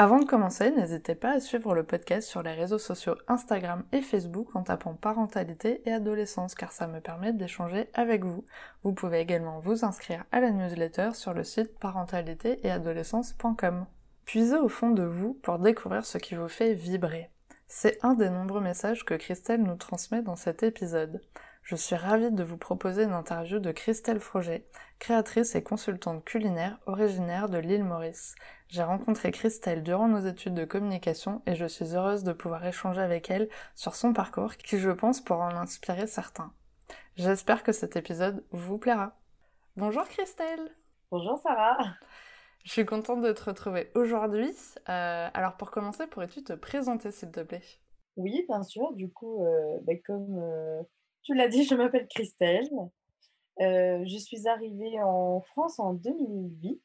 Avant de commencer, n'hésitez pas à suivre le podcast sur les réseaux sociaux Instagram et Facebook en tapant parentalité et adolescence car ça me permet d'échanger avec vous. Vous pouvez également vous inscrire à la newsletter sur le site parentalité et adolescence.com. Puisez au fond de vous pour découvrir ce qui vous fait vibrer. C'est un des nombreux messages que Christelle nous transmet dans cet épisode. Je suis ravie de vous proposer une interview de Christelle Froger, créatrice et consultante culinaire originaire de l'île Maurice. J'ai rencontré Christelle durant nos études de communication et je suis heureuse de pouvoir échanger avec elle sur son parcours qui je pense pourra en inspirer certains. J'espère que cet épisode vous plaira. Bonjour Christelle Bonjour Sarah Je suis contente de te retrouver aujourd'hui. Euh, alors pour commencer, pourrais-tu te présenter s'il te plaît? Oui, bien sûr. Du coup, euh, bah, comme euh, tu l'as dit, je m'appelle Christelle. Euh, je suis arrivée en France en 2008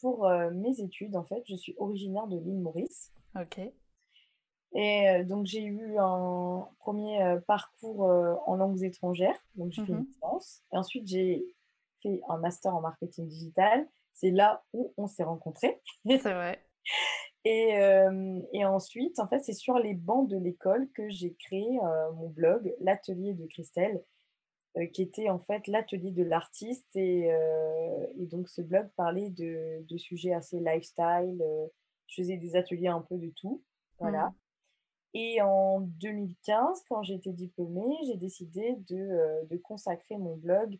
pour euh, mes études. En fait, je suis originaire de l'île Maurice. Ok. Et euh, donc, j'ai eu un premier parcours en langues étrangères. Donc, j'ai fait une Mhm. licence. Et ensuite, j'ai fait un master en marketing digital. C'est là où on s'est rencontrés. C'est vrai. Et, euh, et ensuite, en fait, c'est sur les bancs de l'école que j'ai créé euh, mon blog, l'atelier de Christelle, euh, qui était en fait l'atelier de l'artiste. Et, et donc, ce blog parlait de, de sujets assez lifestyle. je faisais des ateliers un peu de tout. Voilà. Mhm. Et en 2015, quand j'étais diplômée, j'ai décidé de, de consacrer mon blog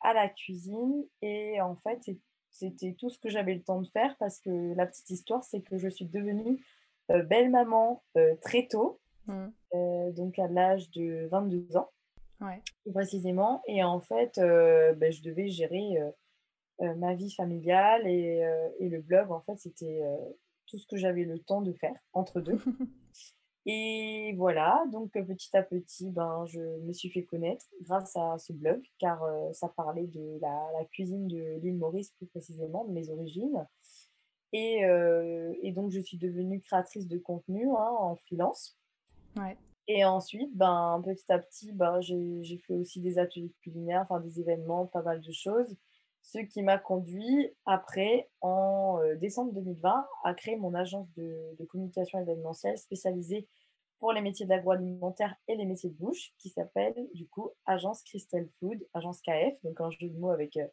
à la cuisine. Et en fait, c'est- c'était tout ce que j'avais le temps de faire parce que la petite histoire, c'est que je suis devenue euh, belle-maman euh, très tôt, Mhm. euh, donc à l'âge de 22 ans, Ouais. précisément. Et en fait, ben, je devais gérer ma vie familiale et, et le blog, en fait, c'était tout ce que j'avais le temps de faire entre deux. Et voilà, donc euh, petit à petit, ben, je me suis fait connaître grâce à ce blog, car euh, ça parlait de la, la cuisine de l'île Maurice, plus précisément, de mes origines. Et, euh, et donc, je suis devenue créatrice de contenu hein, en freelance. Ouais. Et ensuite, ben, petit à petit, ben, j'ai, j'ai fait aussi des ateliers culinaires, enfin des événements, pas mal de choses. Ce qui m'a conduit après, en euh, décembre 2020, à créer mon agence de, de communication événementielle spécialisée pour les métiers d'agroalimentaire et les métiers de bouche, qui s'appelle du coup Agence Christelle Food, Agence KF, donc un jeu de mots avec euh,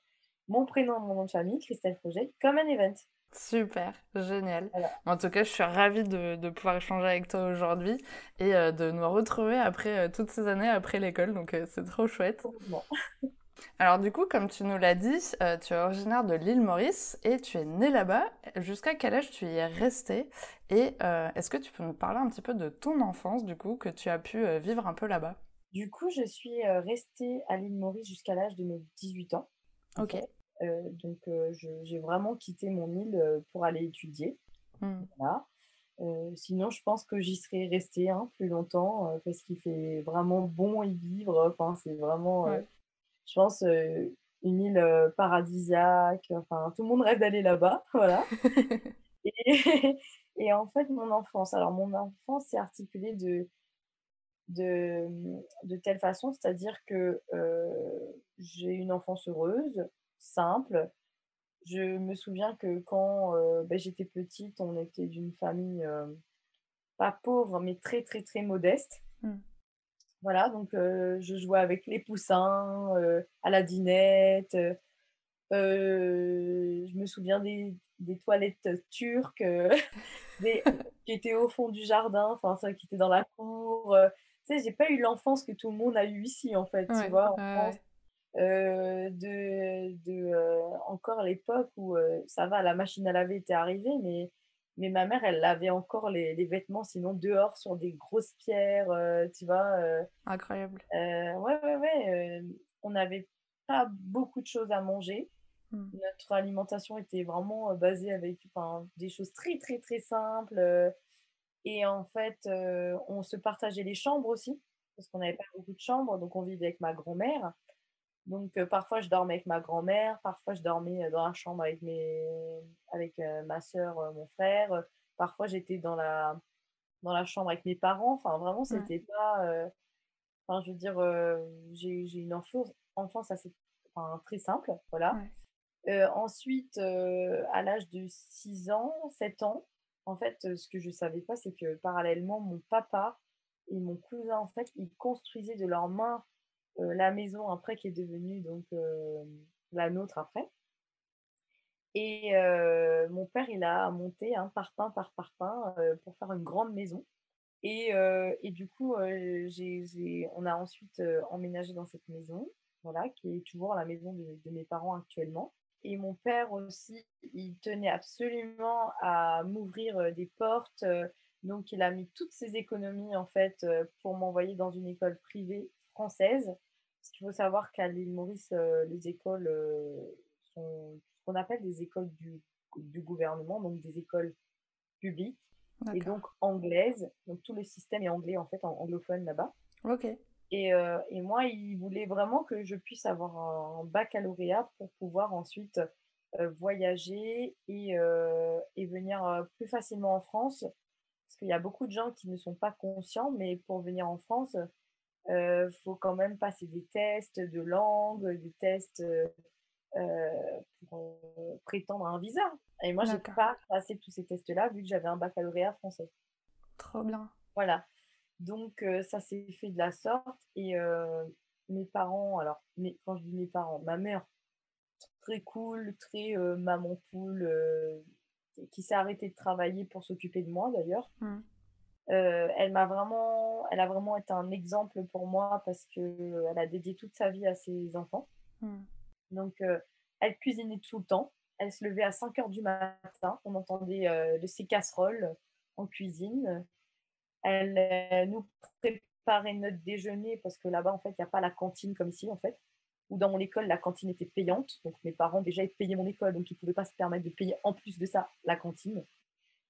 mon prénom, mon nom de famille, Christelle Projet, comme un event. Super, génial. Voilà. En tout cas, je suis ravie de, de pouvoir échanger avec toi aujourd'hui et euh, de nous retrouver après euh, toutes ces années après l'école, donc c'est trop chouette. Bon. Alors du coup, comme tu nous l'as dit, euh, tu es originaire de l'île Maurice et tu es né là-bas. Jusqu'à quel âge tu y es resté Et euh, est-ce que tu peux nous parler un petit peu de ton enfance, du coup, que tu as pu euh, vivre un peu là-bas? Du coup, je suis restée à l'île Maurice jusqu'à l'âge de mes 18 ans. Ok. fait. Donc, j'ai vraiment quitté mon île pour aller étudier. Hmm. Voilà. Sinon, je pense que j'y serais restée hein, plus longtemps parce qu'il fait vraiment bon y vivre. Enfin, c'est vraiment, Ouais. Je pense, une île paradisiaque. Enfin, tout le monde rêve d'aller là-bas. Voilà. Et, et en fait, mon enfance, alors mon enfance s'est articulée de, de, de telle façon, c'est-à-dire que euh, j'ai une enfance heureuse, simple. Je me souviens que quand euh, ben, j'étais petite, on était d'une famille euh, pas pauvre, mais très, très, très modeste. Mm. Voilà, donc euh, je jouais avec les poussins, euh, à la dinette. euh, je me souviens des, des toilettes turques des, qui étaient au fond du jardin, enfin, celles qui étaient dans la cour. Tu sais, j'ai pas eu l'enfance que tout le monde a eu ici, en fait, Ouais, tu vois, en France. de, de encore l'époque où ça va, la machine à laver était arrivée, mais, mais ma mère, elle lavait encore les, les vêtements, sinon dehors sur des grosses pierres, euh, tu vois. euh, Incroyable. euh, ouais, ouais, ouais. on n'avait pas beaucoup de choses à manger. Mm. Notre alimentation était vraiment basée avec des choses très, très, très simples. et en fait, on se partageait les chambres aussi, parce qu'on n'avait pas beaucoup de chambres. Donc, on vivait avec ma grand-mère. Donc parfois je dormais avec ma grand-mère, parfois je dormais dans la chambre avec, mes... avec ma soeur, mon frère, parfois j'étais dans la... dans la chambre avec mes parents. Enfin vraiment, c'était pas... Enfin, je veux dire, j'ai une enfance, enfance assez enfin, très simple, voilà. ensuite, à l'âge de 6 ans, 7 ans, en fait, ce que je savais pas, c'est que parallèlement, mon papa et mon cousin, en fait, ils construisaient de leurs mains la maison après qui est devenue donc la nôtre après. Et mon père, il a monté un parpaing par parpaing pour faire une grande maison. Et, et du coup, j'ai, on a ensuite emménagé dans cette maison, voilà, qui est toujours la maison de, de mes parents actuellement. Et mon père aussi, il tenait absolument à m'ouvrir des portes. Donc, il a mis toutes ses économies, en fait, pour m'envoyer dans une école privée française. Parce qu'il faut savoir qu'à l'île Maurice, les écoles sont ce qu'on appelle des écoles du, du, gouvernement, donc des écoles publiques, et donc anglaises. Donc, tout le système est anglais, en fait, en anglophone là-bas. Ok. Et, euh, et, moi, il voulait vraiment que je puisse avoir un baccalauréat pour pouvoir ensuite euh, voyager et, euh, et venir plus facilement en France. Parce qu'il y a beaucoup de gens qui ne sont pas conscients, mais pour venir en France, il faut quand même passer des tests de langue, des tests pour prétendre à un visa. Et moi, je n'ai pas passé tous ces tests-là vu que j'avais un baccalauréat français. Trop bien. Voilà. Donc, ça s'est fait de la sorte. Et mes parents, alors, quand je dis mes parents, ma mère, très cool, très maman poule, qui s'est arrêtée de travailler pour s'occuper de moi d'ailleurs. Mmh. elle m'a vraiment, elle a vraiment été un exemple pour moi parce que elle a dédié toute sa vie à ses enfants. Mmh. Donc, elle cuisinait tout le temps. Elle se levait à 5 heures du matin. On entendait de ses casseroles en cuisine. Elle euh, nous préparait notre déjeuner parce que là-bas, en fait, il n'y a pas la cantine comme ici, en fait. Ou dans mon école, la cantine était payante. Donc mes parents déjà ils payaient mon école, donc ils ne pouvaient pas se permettre de payer en plus de ça la cantine.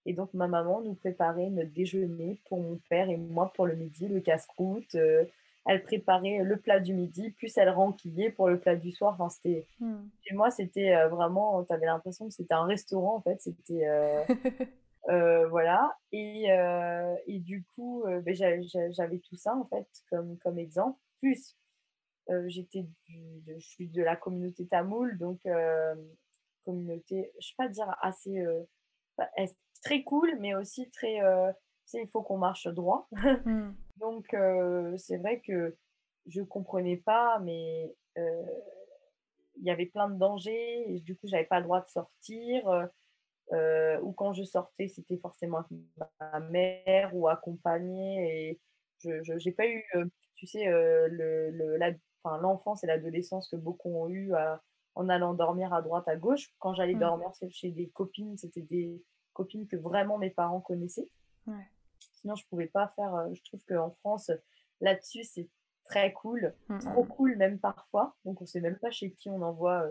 Et donc ma maman nous préparait notre déjeuner pour mon père et moi pour le midi, le casse-croûte. Euh, elle préparait le plat du midi, puis elle renquillait pour le plat du soir. Enfin, c'était... Hmm. Et moi, c'était euh, vraiment, tu avais l'impression que c'était un restaurant en fait. C'était Euh, voilà. Et, euh, et, du coup, euh, ben, j'avais tout ça en fait comme, comme exemple. Plus, j'étais je suis de la communauté tamoul, donc communauté, je sais pas dire assez très cool, mais aussi très, tu il faut qu'on marche droit. Mmh. donc c'est vrai que je comprenais pas, mais il y avait plein de dangers. Et du coup, j'avais pas le droit de sortir. Euh, ou quand je sortais, c'était forcément avec ma mère ou accompagnée. Et je n'ai pas eu, euh, tu sais, euh, le, l'enfance et l'adolescence que beaucoup ont eu en allant dormir à droite, à gauche. Quand j'allais mmh. dormir chez des copines, c'était des copines que vraiment mes parents connaissaient. Sinon, je pouvais pas faire. je trouve qu'en France, là-dessus, c'est très cool, mmh, trop mmh. cool même parfois. Donc, on sait même pas chez qui on envoie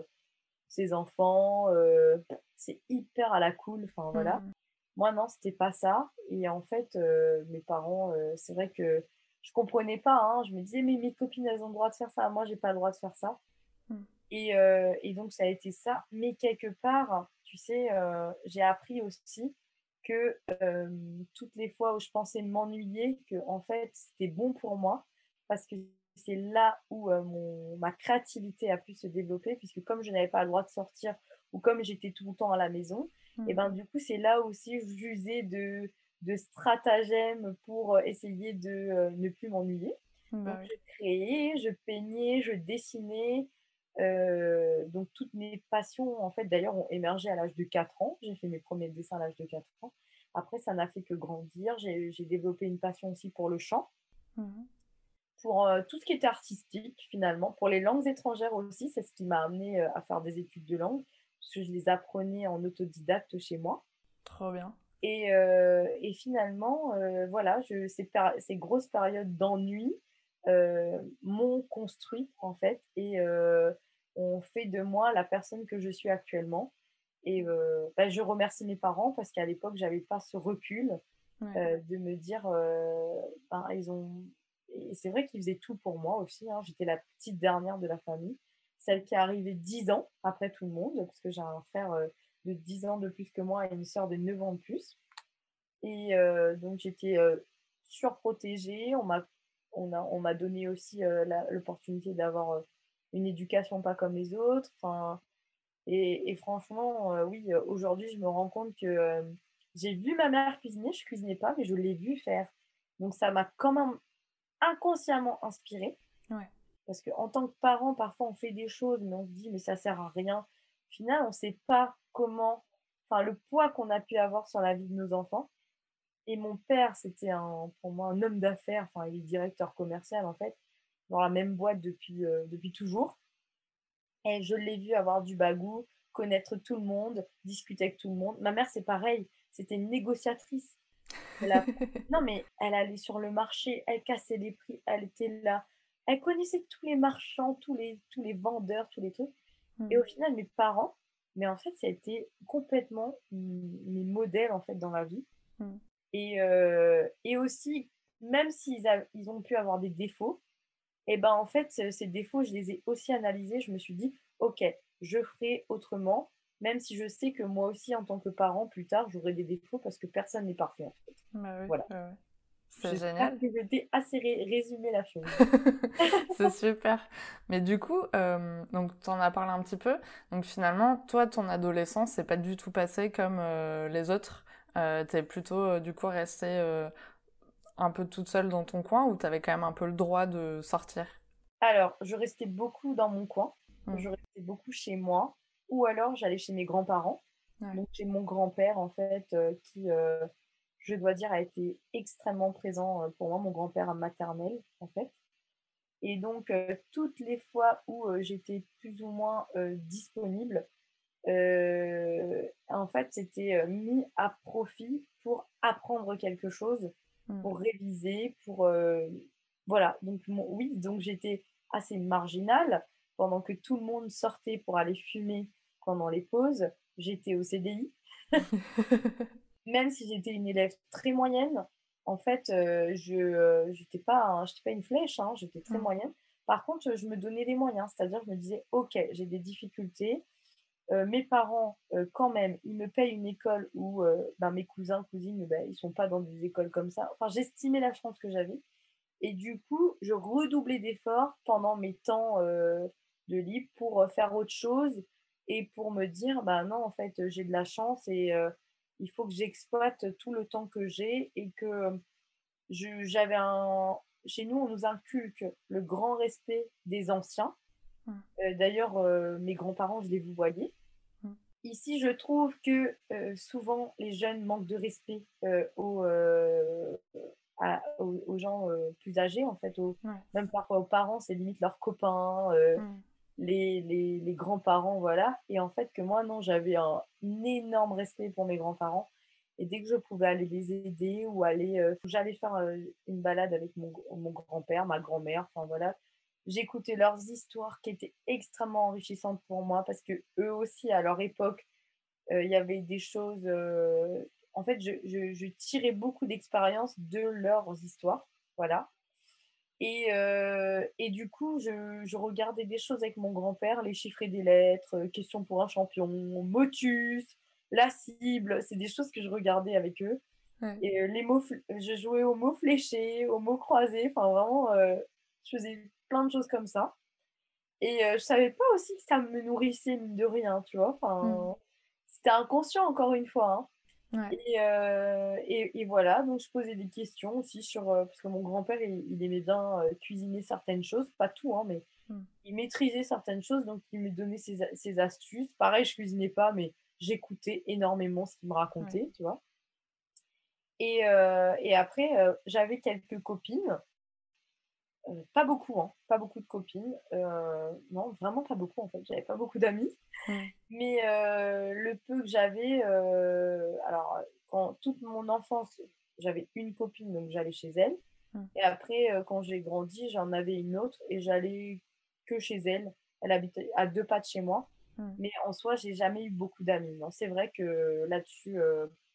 ses enfants. Euh, c'est hyper à la cool. Enfin, voilà. Mmh. Moi, non, c'était pas ça. Et en fait, euh, mes parents, euh, c'est vrai que je comprenais pas. Hein. Je me disais, mais mes copines, elles ont le droit de faire ça. Moi, j'ai pas le droit de faire ça. Mmh. Et, et, donc, ça a été ça. Mais quelque part, tu sais, j'ai appris aussi que toutes les fois où je pensais m'ennuyer, que en fait, c'était bon pour moi. Parce que c'est là où euh, mon, ma créativité a pu se développer, puisque comme je n'avais pas le droit de sortir ou comme j'étais tout le temps à la maison, et ben du coup, c'est là aussi où j'usais de, de stratagèmes pour euh, essayer de euh, ne plus m'ennuyer. Bah donc, je créais, je peignais, je dessinais. Donc, toutes mes passions, en fait, d'ailleurs, ont émergé à l'âge de 4 ans. J'ai fait mes premiers dessins à l'âge de 4 ans. Après, ça n'a fait que grandir. J'ai développé une passion aussi pour le chant. Mmh pour euh, tout ce qui était artistique finalement, pour les langues étrangères aussi, c'est ce qui m'a amené euh, à faire des études de langue, parce que je les apprenais en autodidacte chez moi. Trop bien. Et, et finalement, voilà, je, ces, ces, grosses périodes d'ennui m'ont construit en fait et ont fait de moi la personne que je suis actuellement. Et bah, je remercie mes parents parce qu'à l'époque, j'avais pas ce recul de me dire, ben, ils ont et c'est vrai qu'ils faisaient tout pour moi aussi. Hein. J'étais la petite dernière de la famille. celle qui est arrivée 10 ans après tout le monde, parce que j'ai un frère de 10 ans de plus que moi et une sœur de 9 ans de plus. Et donc j'étais surprotégée. On m'a on a, on m'a donné aussi l'opportunité d'avoir une éducation pas comme les autres. Et, et franchement, oui, aujourd'hui, je me rends compte que j'ai vu ma mère cuisiner. Je cuisinais pas, mais je l'ai vu faire. Donc ça m'a quand même inconsciemment inspirée. Ouais. Parce qu'en tant que parent, parfois on fait des choses, mais on se dit, mais ça sert à rien. Au final, on ne sait pas comment, enfin, le poids qu'on a pu avoir sur la vie de nos enfants. Et mon père, c'était un, pour moi un homme d'affaires, enfin, il est directeur commercial en fait, dans la même boîte depuis, euh, depuis toujours. Et je l'ai vu avoir du bagou, connaître tout le monde, discuter avec tout le monde. Ma mère, c'est pareil, c'était une négociatrice. non, mais elle allait sur le marché, elle cassait les prix, elle était là, elle connaissait tous les marchands, tous les, tous les vendeurs, tous les trucs. Et au final, mes parents, mais en fait, ça a été complètement mes modèles en fait dans la vie. Hmm. Et, euh, et aussi, même s'ils ils ont pu avoir des défauts, et eh ben en fait, ces défauts, je les ai aussi analysés. Je me suis dit, ok, je ferai autrement, même si je sais que moi aussi, en tant que parent, plus tard, j'aurai des défauts parce que personne n'est parfait en fait. Bah oui, voilà. C'est génial. que j'ai assez résumé la chose. c'est super. Mais du coup, euh, donc tu en as parlé un petit peu. Donc finalement, toi, ton adolescence, c'est pas du tout passé comme euh, les autres. Euh, tu es plutôt euh, du coup restée un peu toute seule dans ton coin ou tu avais quand même un peu le droit de sortir? Alors, je restais beaucoup dans mon coin. Mmh. Je restais beaucoup chez moi. Ou alors, j'allais chez mes grands-parents. Donc, chez mon grand-père, en fait, qui je dois dire, a été extrêmement présent euh, pour moi, mon grand-père maternel, en fait. Et donc, euh, toutes les fois où euh, j'étais plus ou moins disponible, en fait, c'était mis à profit pour apprendre quelque chose, mmh. pour réviser, pour... voilà, donc oui, donc j'étais assez marginale pendant que tout le monde sortait pour aller fumer pendant les pauses. J'étais au CDI. même si j'étais une élève très moyenne, en fait, euh, je n'étais euh, pas, pas une flèche, hein, j'étais très mmh. moyenne. Par contre, je me donnais les moyens, c'est-à-dire je me disais, ok, j'ai des difficultés. Euh, mes parents, quand même, ils me payent une école où ben, mes cousins, cousines, ben, ils sont pas dans des écoles comme ça. Enfin, j'estimais la chance que j'avais. Et du coup, je redoublais d'efforts pendant mes temps de libre pour faire autre chose et pour me dire, bah non, en fait, j'ai de la chance et il faut que j'exploite tout le temps que j'ai et que j'avais un chez nous on nous inculque le grand respect des anciens mmh. euh, d'ailleurs euh, mes grands-parents je les vous voyais mmh. ici je trouve que euh, souvent les jeunes manquent de respect aux, aux, gens plus âgés en fait même parfois aux parents c'est limite leurs copains mmh les, les, les grands-parents, voilà. Et en fait, que moi, non, j'avais un, énorme respect pour mes grands-parents. Et dès que je pouvais aller les aider ou aller, euh, j'allais faire euh, une balade avec mon, mon grand-père, ma grand-mère, enfin voilà. J'écoutais leurs histoires qui étaient extrêmement enrichissantes pour moi parce que eux aussi, à leur époque, euh, il y avait des choses. en fait, je, je, je tirais beaucoup d'expérience de leurs histoires, voilà. Et, euh, et du coup, je, je, regardais des choses avec mon grand-père, les chiffres des lettres, euh, question pour un champion, motus, la cible, c'est des choses que je regardais avec eux. Et euh, les mots, je jouais aux mots fléchés, aux mots croisés, enfin vraiment, je faisais plein de choses comme ça. Et je savais pas aussi que ça me nourrissait, mine de rien, tu vois. Enfin, mmh. C'était inconscient, encore une fois. Hein. Euh, et, et, voilà, donc je posais des questions aussi sur. Euh, parce que mon grand-père, il, aimait bien euh, cuisiner certaines choses, pas tout, hein, mais mmh. il maîtrisait certaines choses, donc il me donnait ses, astuces. Pareil, je cuisinais pas, mais j'écoutais énormément ce qu'il me racontait, tu vois. Et, et après, j'avais quelques copines euh, pas beaucoup, hein, pas beaucoup de copines. Euh, non, vraiment pas beaucoup en fait. J'avais pas beaucoup d'amis. Mais euh, le peu que j'avais, alors quand toute mon enfance, j'avais une copine donc j'allais chez elle. Et après, quand j'ai grandi, j'en avais une autre et j'allais que chez elle. Elle habitait à deux pas de chez moi. Mais en soi, j'ai jamais eu beaucoup d'amis. C'est vrai que là-dessus,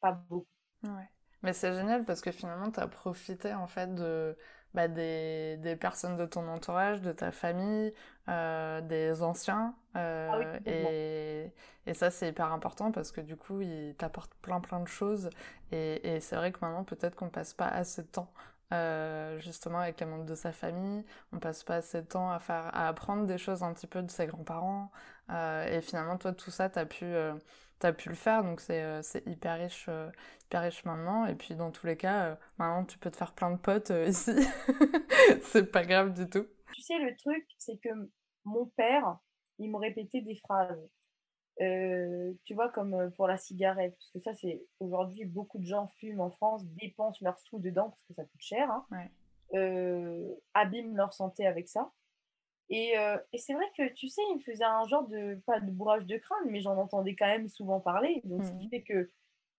pas beaucoup. Ouais. Mais c'est génial parce que finalement, tu as profité en fait de bah, des, des, personnes de ton entourage, de ta famille, euh, des anciens. Euh, ah et, et, ça, c'est hyper important parce que du coup, ils t'apportent plein plein de choses. Et, et c'est vrai que maintenant, peut-être qu'on passe pas assez de temps euh, justement avec les membres de sa famille. On passe pas assez de temps à faire, à apprendre des choses un petit peu de ses grands-parents. Euh, et finalement, toi, tout ça, t'as pu, euh, as pu le faire, donc c'est euh, hyper riche, hyper riche maintenant. Et puis dans tous les cas, maintenant, tu peux te faire plein de potes ici. c'est pas grave du tout. Tu sais, le truc, c'est que mon père, il me répétait des phrases. Euh, tu vois, comme euh, pour la cigarette, parce que ça, c'est aujourd'hui, beaucoup de gens fument en France, dépensent leurs sous dedans parce que ça coûte cher, hein, euh, abîment leur santé avec ça. Et, et c'est vrai que, tu sais, il me faisait un genre de, pas de bourrage de crâne, mais j'en entendais quand même souvent parler. Donc, ce qui mmh. fait que,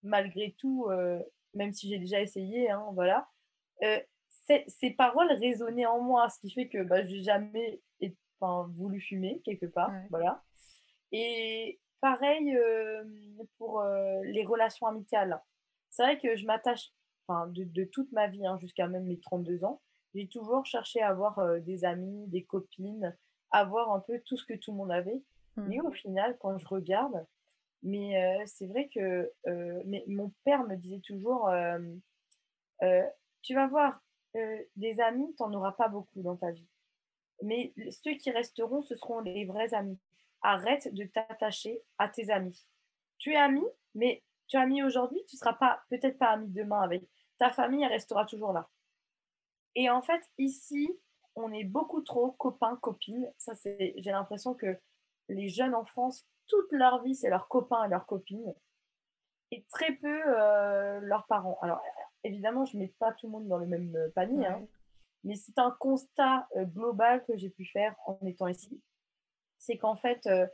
malgré tout, même si j'ai déjà essayé, hein, voilà, ces paroles résonnaient en moi, ce qui fait que bah, j'ai jamais voulu fumer quelque part, voilà. Et, Pareil euh, pour euh, les relations amicales. C'est vrai que je m'attache, enfin, de, toute ma vie, hein, jusqu'à même mes 32 ans, j'ai toujours cherché à avoir euh, des amis, des copines, avoir un peu tout ce que tout le monde avait. Mmh. Mais au final, quand je regarde, mais c'est vrai que mais mon père me disait toujours, tu vas voir, des amis, tu n'en auras pas beaucoup dans ta vie. Mais ceux qui resteront, ce seront les vrais amis arrête de t'attacher à tes amis. Tu es ami, mais tu es ami aujourd'hui, tu seras pas peut-être pas ami demain avec ta famille, elle restera toujours là. Et en fait, ici, on est beaucoup trop copains, copines. Ça, c'est, j'ai l'impression que les jeunes en France, toute leur vie, c'est leurs copains et leurs copines, et très peu euh, leurs parents. Alors, évidemment, je ne mets pas tout le monde dans le même euh, panier, hein, mais c'est un constat euh, global que j'ai pu faire en étant ici c'est qu'en fait, euh,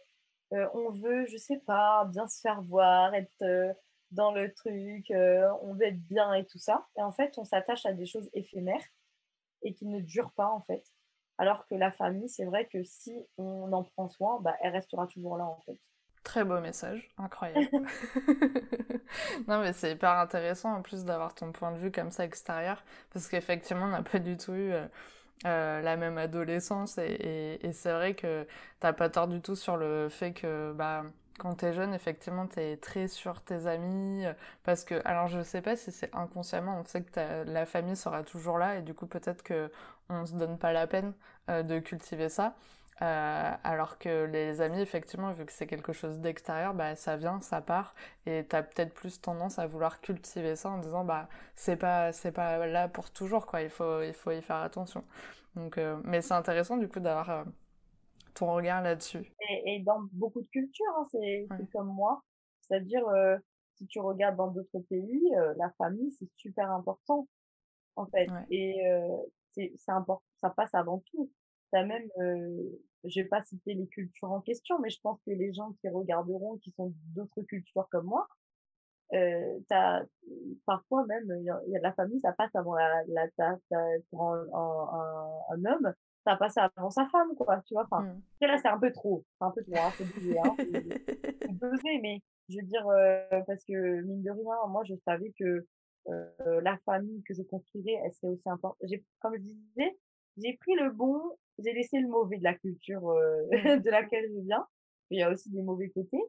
on veut, je sais pas, bien se faire voir, être dans le truc, on veut être bien et tout ça. Et en fait, on s'attache à des choses éphémères et qui ne durent pas, en fait. Alors que la famille, c'est vrai que si on en prend soin, bah, elle restera toujours là, en fait. Très beau message, incroyable. non mais c'est hyper intéressant en plus d'avoir ton point de vue comme ça extérieur, parce qu'effectivement on n'a pas du tout eu euh, la même adolescence et, et, c'est vrai que t'as pas tort du tout sur le fait que bah quand t'es jeune effectivement t'es très sur tes amis parce que alors je sais pas si c'est inconsciemment on sait que la famille sera toujours là et du coup peut-être que on se donne pas la peine euh, de cultiver ça euh, alors que les amis, effectivement, vu que c'est quelque chose d'extérieur, bah, ça vient, ça part, et t'as peut-être plus tendance à vouloir cultiver ça en disant, bah, c'est pas, pas là pour toujours, quoi, il faut, il faut y faire attention. Euh, mais c'est intéressant, du coup, d'avoir euh, ton regard là-dessus. Et, dans beaucoup de cultures, hein, c'est comme moi. C'est-à-dire, si tu regardes dans d'autres pays, la famille, c'est super important, en fait. Et c'est important, ça passe avant tout. Ça même, je vais pas citer les cultures en question, mais je pense que les gens qui regarderont, qui sont d'autres cultures comme moi, euh, as, parfois même, il y, a la famille, ça passe avant la, la, pour un, un, un, homme, ça passe avant sa femme, quoi, tu vois. Enfin, mmh. là, c'est un peu trop, c'est un peu trop, hein, c'est hein, c'est mais je veux dire, euh, parce que mine de rien, moi, je savais que euh, la famille que je construirais, elle serait aussi importante. Comme je disais, j'ai pris le bon, j'ai laissé le mauvais de la culture euh, mmh. de laquelle je viens. Il y a aussi des mauvais côtés.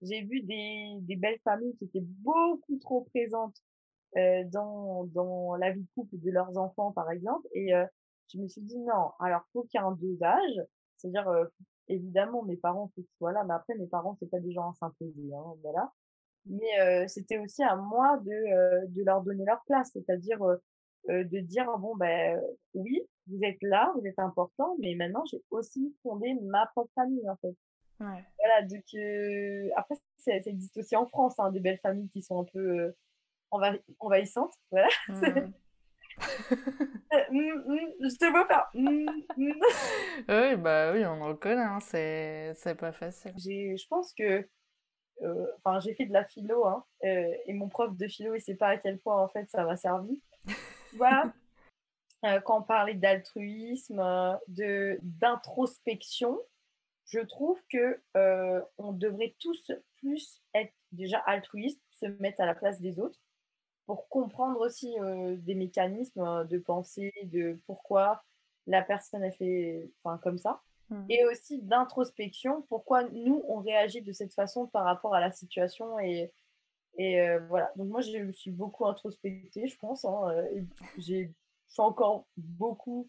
J'ai vu des, des belles familles qui étaient beaucoup trop présentes dans, dans la vie de couple de leurs enfants, par exemple. Et je me suis dit non, alors faut qu'il y ait un dosage. C'est-à-dire, euh, évidemment, mes parents, faut qu'ils soient là, mais après, mes parents, c'est pas des gens à s'imposer, hein, voilà. Mais euh, c'était aussi à moi de, euh, de leur donner leur place, c'est-à-dire de dire bon ben oui, vous êtes là, vous êtes important, mais maintenant j'ai aussi fondé ma propre famille en fait. Ouais. Voilà, donc après ça, existe aussi en France, hein, des belles familles qui sont un peu envahissantes, voilà. Mmh. Euh, mmh, mmh, je te vois pas. oui, bah oui, on en connaît, hein, c'est, c'est pas facile. J'ai, je pense que, enfin, j'ai fait de la philo, hein, et mon prof de philo, il sait pas à quel point en fait ça m'a servi. voilà, euh, quand on parlait d'altruisme, euh, de d'introspection, je trouve que euh, on devrait tous plus être déjà altruistes, se mettre à la place des autres, pour comprendre aussi des mécanismes de pensée, de pourquoi la personne a fait enfin, comme ça. Mmh. Et aussi d'introspection, pourquoi nous, on réagit de cette façon par rapport à la situation. Et, et voilà, donc moi, je me suis beaucoup introspectée, je pense. Hein, je suis encore beaucoup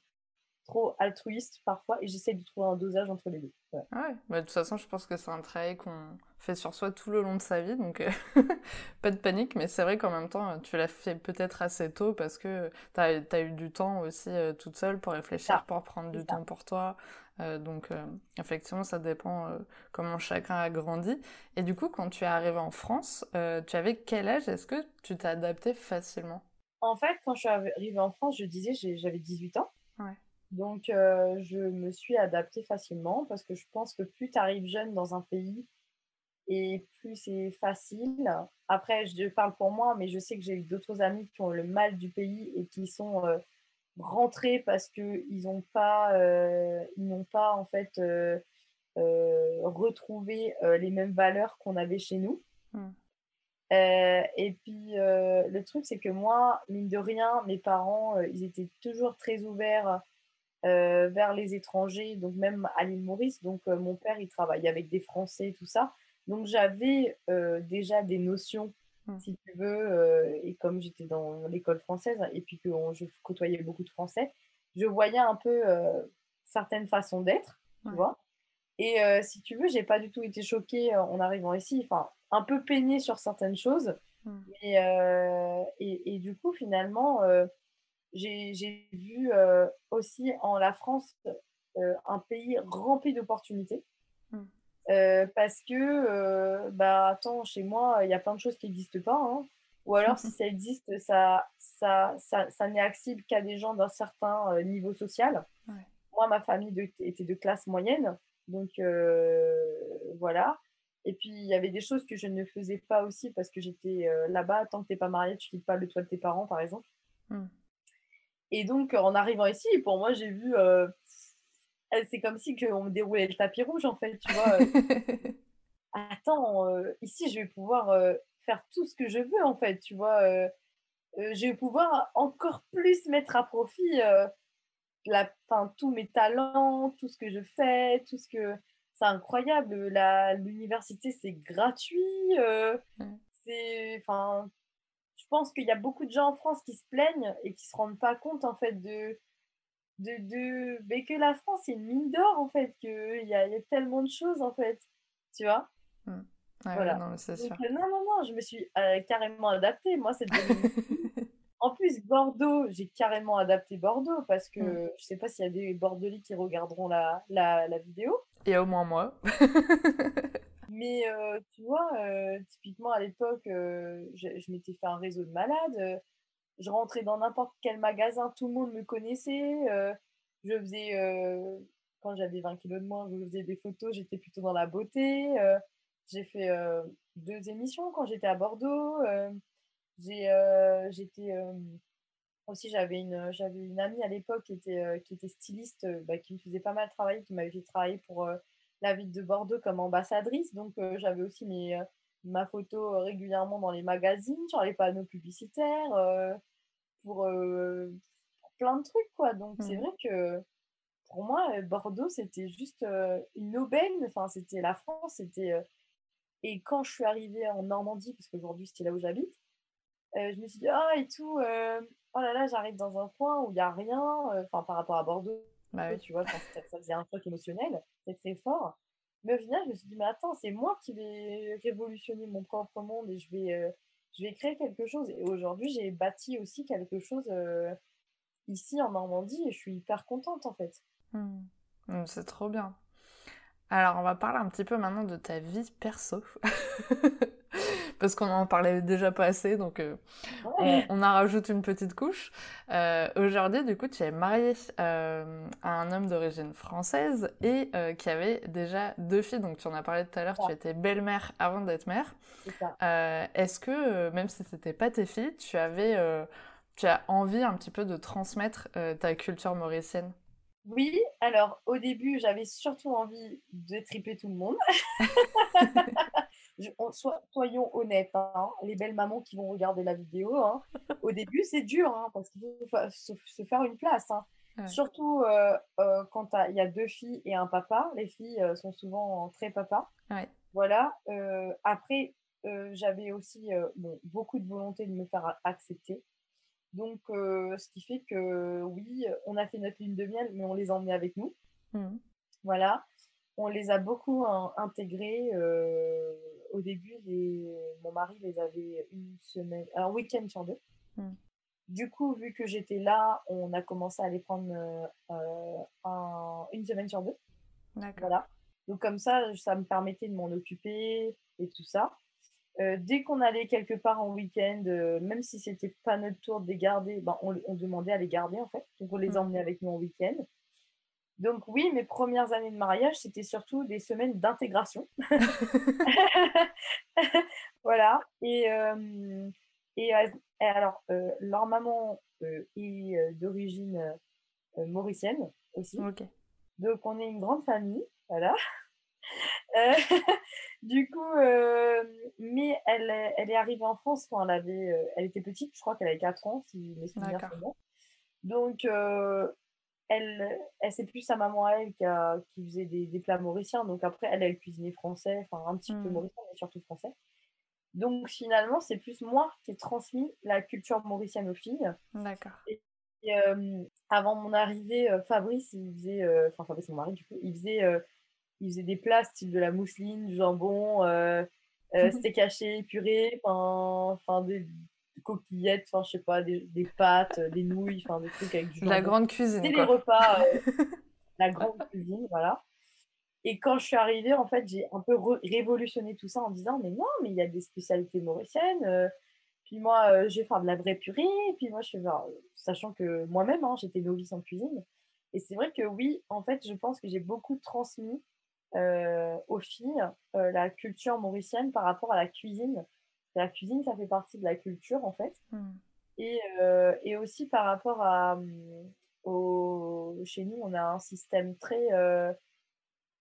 trop altruiste parfois et j'essaie de trouver un dosage entre les deux. Ouais. Bah, de toute façon, je pense que c'est un travail qu'on fait sur soi tout le long de sa vie, donc euh, pas de panique, mais c'est vrai qu'en même temps, tu l'as fait peut-être assez tôt parce que tu as, eu du temps aussi euh, toute seule pour réfléchir, pour prendre du temps pour toi. Euh, donc effectivement, ça dépend comment chacun a grandi. Et du coup, quand tu es arrivée en France, tu avais quel âge? Est-ce que tu t'es adaptée facilement? En fait, quand je suis arrivée en France, je disais j'avais 18 ans. Ouais. Donc, euh, je me suis adaptée facilement parce que je pense que plus tu arrives jeune dans un pays et plus c'est facile. Après, je parle pour moi, mais je sais que j'ai eu d'autres amis qui ont le mal du pays et qui sont euh, rentrés parce qu'ils n'ont pas, euh, ils n'ont pas en fait retrouvé les mêmes valeurs qu'on avait chez nous. Mmh. et puis, le truc, c'est que moi, mine de rien, mes parents, ils étaient toujours très ouverts euh, vers les étrangers, donc même à l'île Maurice. Donc euh, mon père, il travaillait avec des Français, tout ça. Donc j'avais euh, déjà des notions, mmh. si tu veux, et comme j'étais dans l'école française et puis que je côtoyais beaucoup de Français, je voyais un peu certaines façons d'être, tu vois. Et si tu veux, j'ai pas du tout été choquée en arrivant ici, enfin un peu peignée sur certaines choses. Mmh. et, et, du coup, finalement, j'ai vu euh, aussi en la France euh, un pays rempli d'opportunités. Euh, parce que, bah, attends, chez moi, il y a plein de choses qui n'existent pas. Hein. Ou alors, si ça existe, ça, ça, ça, ça n'est accessible qu'à des gens d'un certain niveau social. Moi, ma famille était de classe moyenne. Donc, voilà. Et puis, il y avait des choses que je ne faisais pas aussi parce que j'étais là-bas. Tant que tu n'es pas marié, tu ne quittes pas le toit de tes parents, par exemple. Hmm. Et donc, en arrivant ici, pour moi, j'ai vu. Euh, c'est comme si on me déroulait le tapis rouge, en fait, tu vois. Attends, euh, ici, je vais pouvoir euh, faire tout ce que je veux, en fait, tu vois. je vais pouvoir encore plus mettre à profit la, tous mes talents, tout ce que je fais, tout ce que. C'est incroyable. L'université, c'est gratuit. C'est. Enfin je pense qu'il y a beaucoup de gens en France qui se plaignent et qui se rendent pas compte en fait de de, de mais que la France c'est une mine d'or en fait qu'il y a, y a tellement de choses en fait tu vois? Mmh. voilà non, c'est sûr. non non non je me suis euh, carrément adaptée moi c'est en plus Bordeaux j'ai carrément adapté Bordeaux parce que mmh. je sais pas s'il y a des Bordelais qui regarderont la, la, la vidéo et au moins moi Mais euh, tu vois, euh, typiquement à l'époque, euh, je, m'étais fait un réseau de malades. Je rentrais dans n'importe quel magasin, tout le monde me connaissait. je faisais, quand j'avais 20 kilos de moins, je faisais des photos, j'étais plutôt dans la beauté. j'ai fait deux émissions quand j'étais à Bordeaux. j'étais aussi, j'avais une, j'avais une amie à l'époque qui était, qui était styliste, bah, qui me faisait pas mal travailler, qui m'avait fait travailler pour la ville de Bordeaux comme ambassadrice. Donc, euh, j'avais aussi mes, euh, ma photo euh, régulièrement dans les magazines, sur les panneaux publicitaires, pour, plein de trucs, quoi. Donc, c'est mmh. vrai que pour moi, Bordeaux, c'était juste une aubaine. Enfin, c'était la France. C'était. Et quand je suis arrivée en Normandie, parce qu'aujourd'hui, c'est là où j'habite, je me suis dit, ah, et tout, oh là là, j'arrive dans un coin où il n'y a rien, enfin, par rapport à Bordeaux, bah tu vois, ça, faisait un truc émotionnel, c'est très fort. Mais au final, je me suis dit, mais attends, c'est moi qui vais révolutionner mon propre monde et je vais, euh, je vais créer quelque chose. Et aujourd'hui, j'ai bâti aussi quelque chose euh, ici en Normandie et je suis hyper contente en fait. Mmh. Mmh, c'est trop bien. Alors, on va parler un petit peu maintenant de ta vie perso. parce qu'on en parlait déjà pas assez, donc euh, on, en rajoute une petite couche. Euh, aujourd'hui, du coup, tu es mariée euh, à un homme d'origine française et qui avait déjà deux filles, donc tu en as parlé tout à l'heure, tu étais belle-mère avant d'être mère. Est-ce que, même si c'était pas tes filles, tu avais, tu as envie un petit peu de transmettre ta culture mauricienne? Oui, alors au début, j'avais surtout envie de triper tout le monde. soyons honnêtes, hein, les belles mamans qui vont regarder la vidéo, hein, au début, c'est dur, hein, parce qu'il faut se, faire une place. Surtout euh, euh, quand il y a deux filles et un papa. Les filles euh, sont souvent très papa. Voilà. après, j'avais aussi beaucoup de volonté de me faire accepter. Donc, ce qui fait que oui, on a fait notre lune de miel, mais on les a emmenés avec nous. Mmh. Voilà. On les a beaucoup intégrés. Au début, mon mari les avait une semaine, un week-end sur deux. Mmh. Du coup, vu que j'étais là, on a commencé à les prendre une semaine sur deux. Voilà. Donc comme ça, ça me permettait de m'en occuper et tout ça. dès qu'on allait quelque part en week-end, même si c'était pas notre tour de les garder, ben, on, demandait à les garder en fait. Donc on les mmh. emmenait avec nous en week-end. Donc oui, mes premières années de mariage, c'était surtout des semaines d'intégration. voilà. Et, et, alors, leur maman est d'origine mauricienne aussi. Donc on est une grande famille. Voilà. du coup, mais elle, elle est arrivée en France quand elle avait, elle était petite, je crois qu'elle avait 4 ans, si mes souvenirs sont bons. Donc, elle, elle c'est plus sa maman elle qui, qui faisait des, plats mauriciens. Donc après, elle, elle cuisinait français, enfin un petit peu mmh. mauricien, mais surtout français. Donc finalement, c'est plus moi qui ai transmis la culture mauricienne aux filles. D'accord. Et, avant mon arrivée, Fabrice, il faisait, enfin Fabrice, mon mari, du coup, il faisait, il faisait des plats style de la mousseline, du jambon, steak haché, purée, enfin des, coquillettes, enfin, je sais pas, des, pâtes, euh, des nouilles, enfin, des trucs avec du La grande cuisine. C'était les repas, euh, la grande cuisine, voilà. Et quand je suis arrivée, en fait, j'ai un peu révolutionné tout ça en disant, mais non, mais il y a des spécialités mauriciennes. Euh, puis moi, je vais faire de la vraie purée. Puis moi, je fais, sachant que moi-même, hein, j'étais novice en cuisine. Et c'est vrai que oui, en fait, je pense que j'ai beaucoup transmis aux filles la culture mauricienne par rapport à la cuisine la cuisine, ça fait partie de la culture, en fait. Hmm. Et, euh, et, aussi par rapport à. Hmm, au, chez nous, on a un système très. Euh,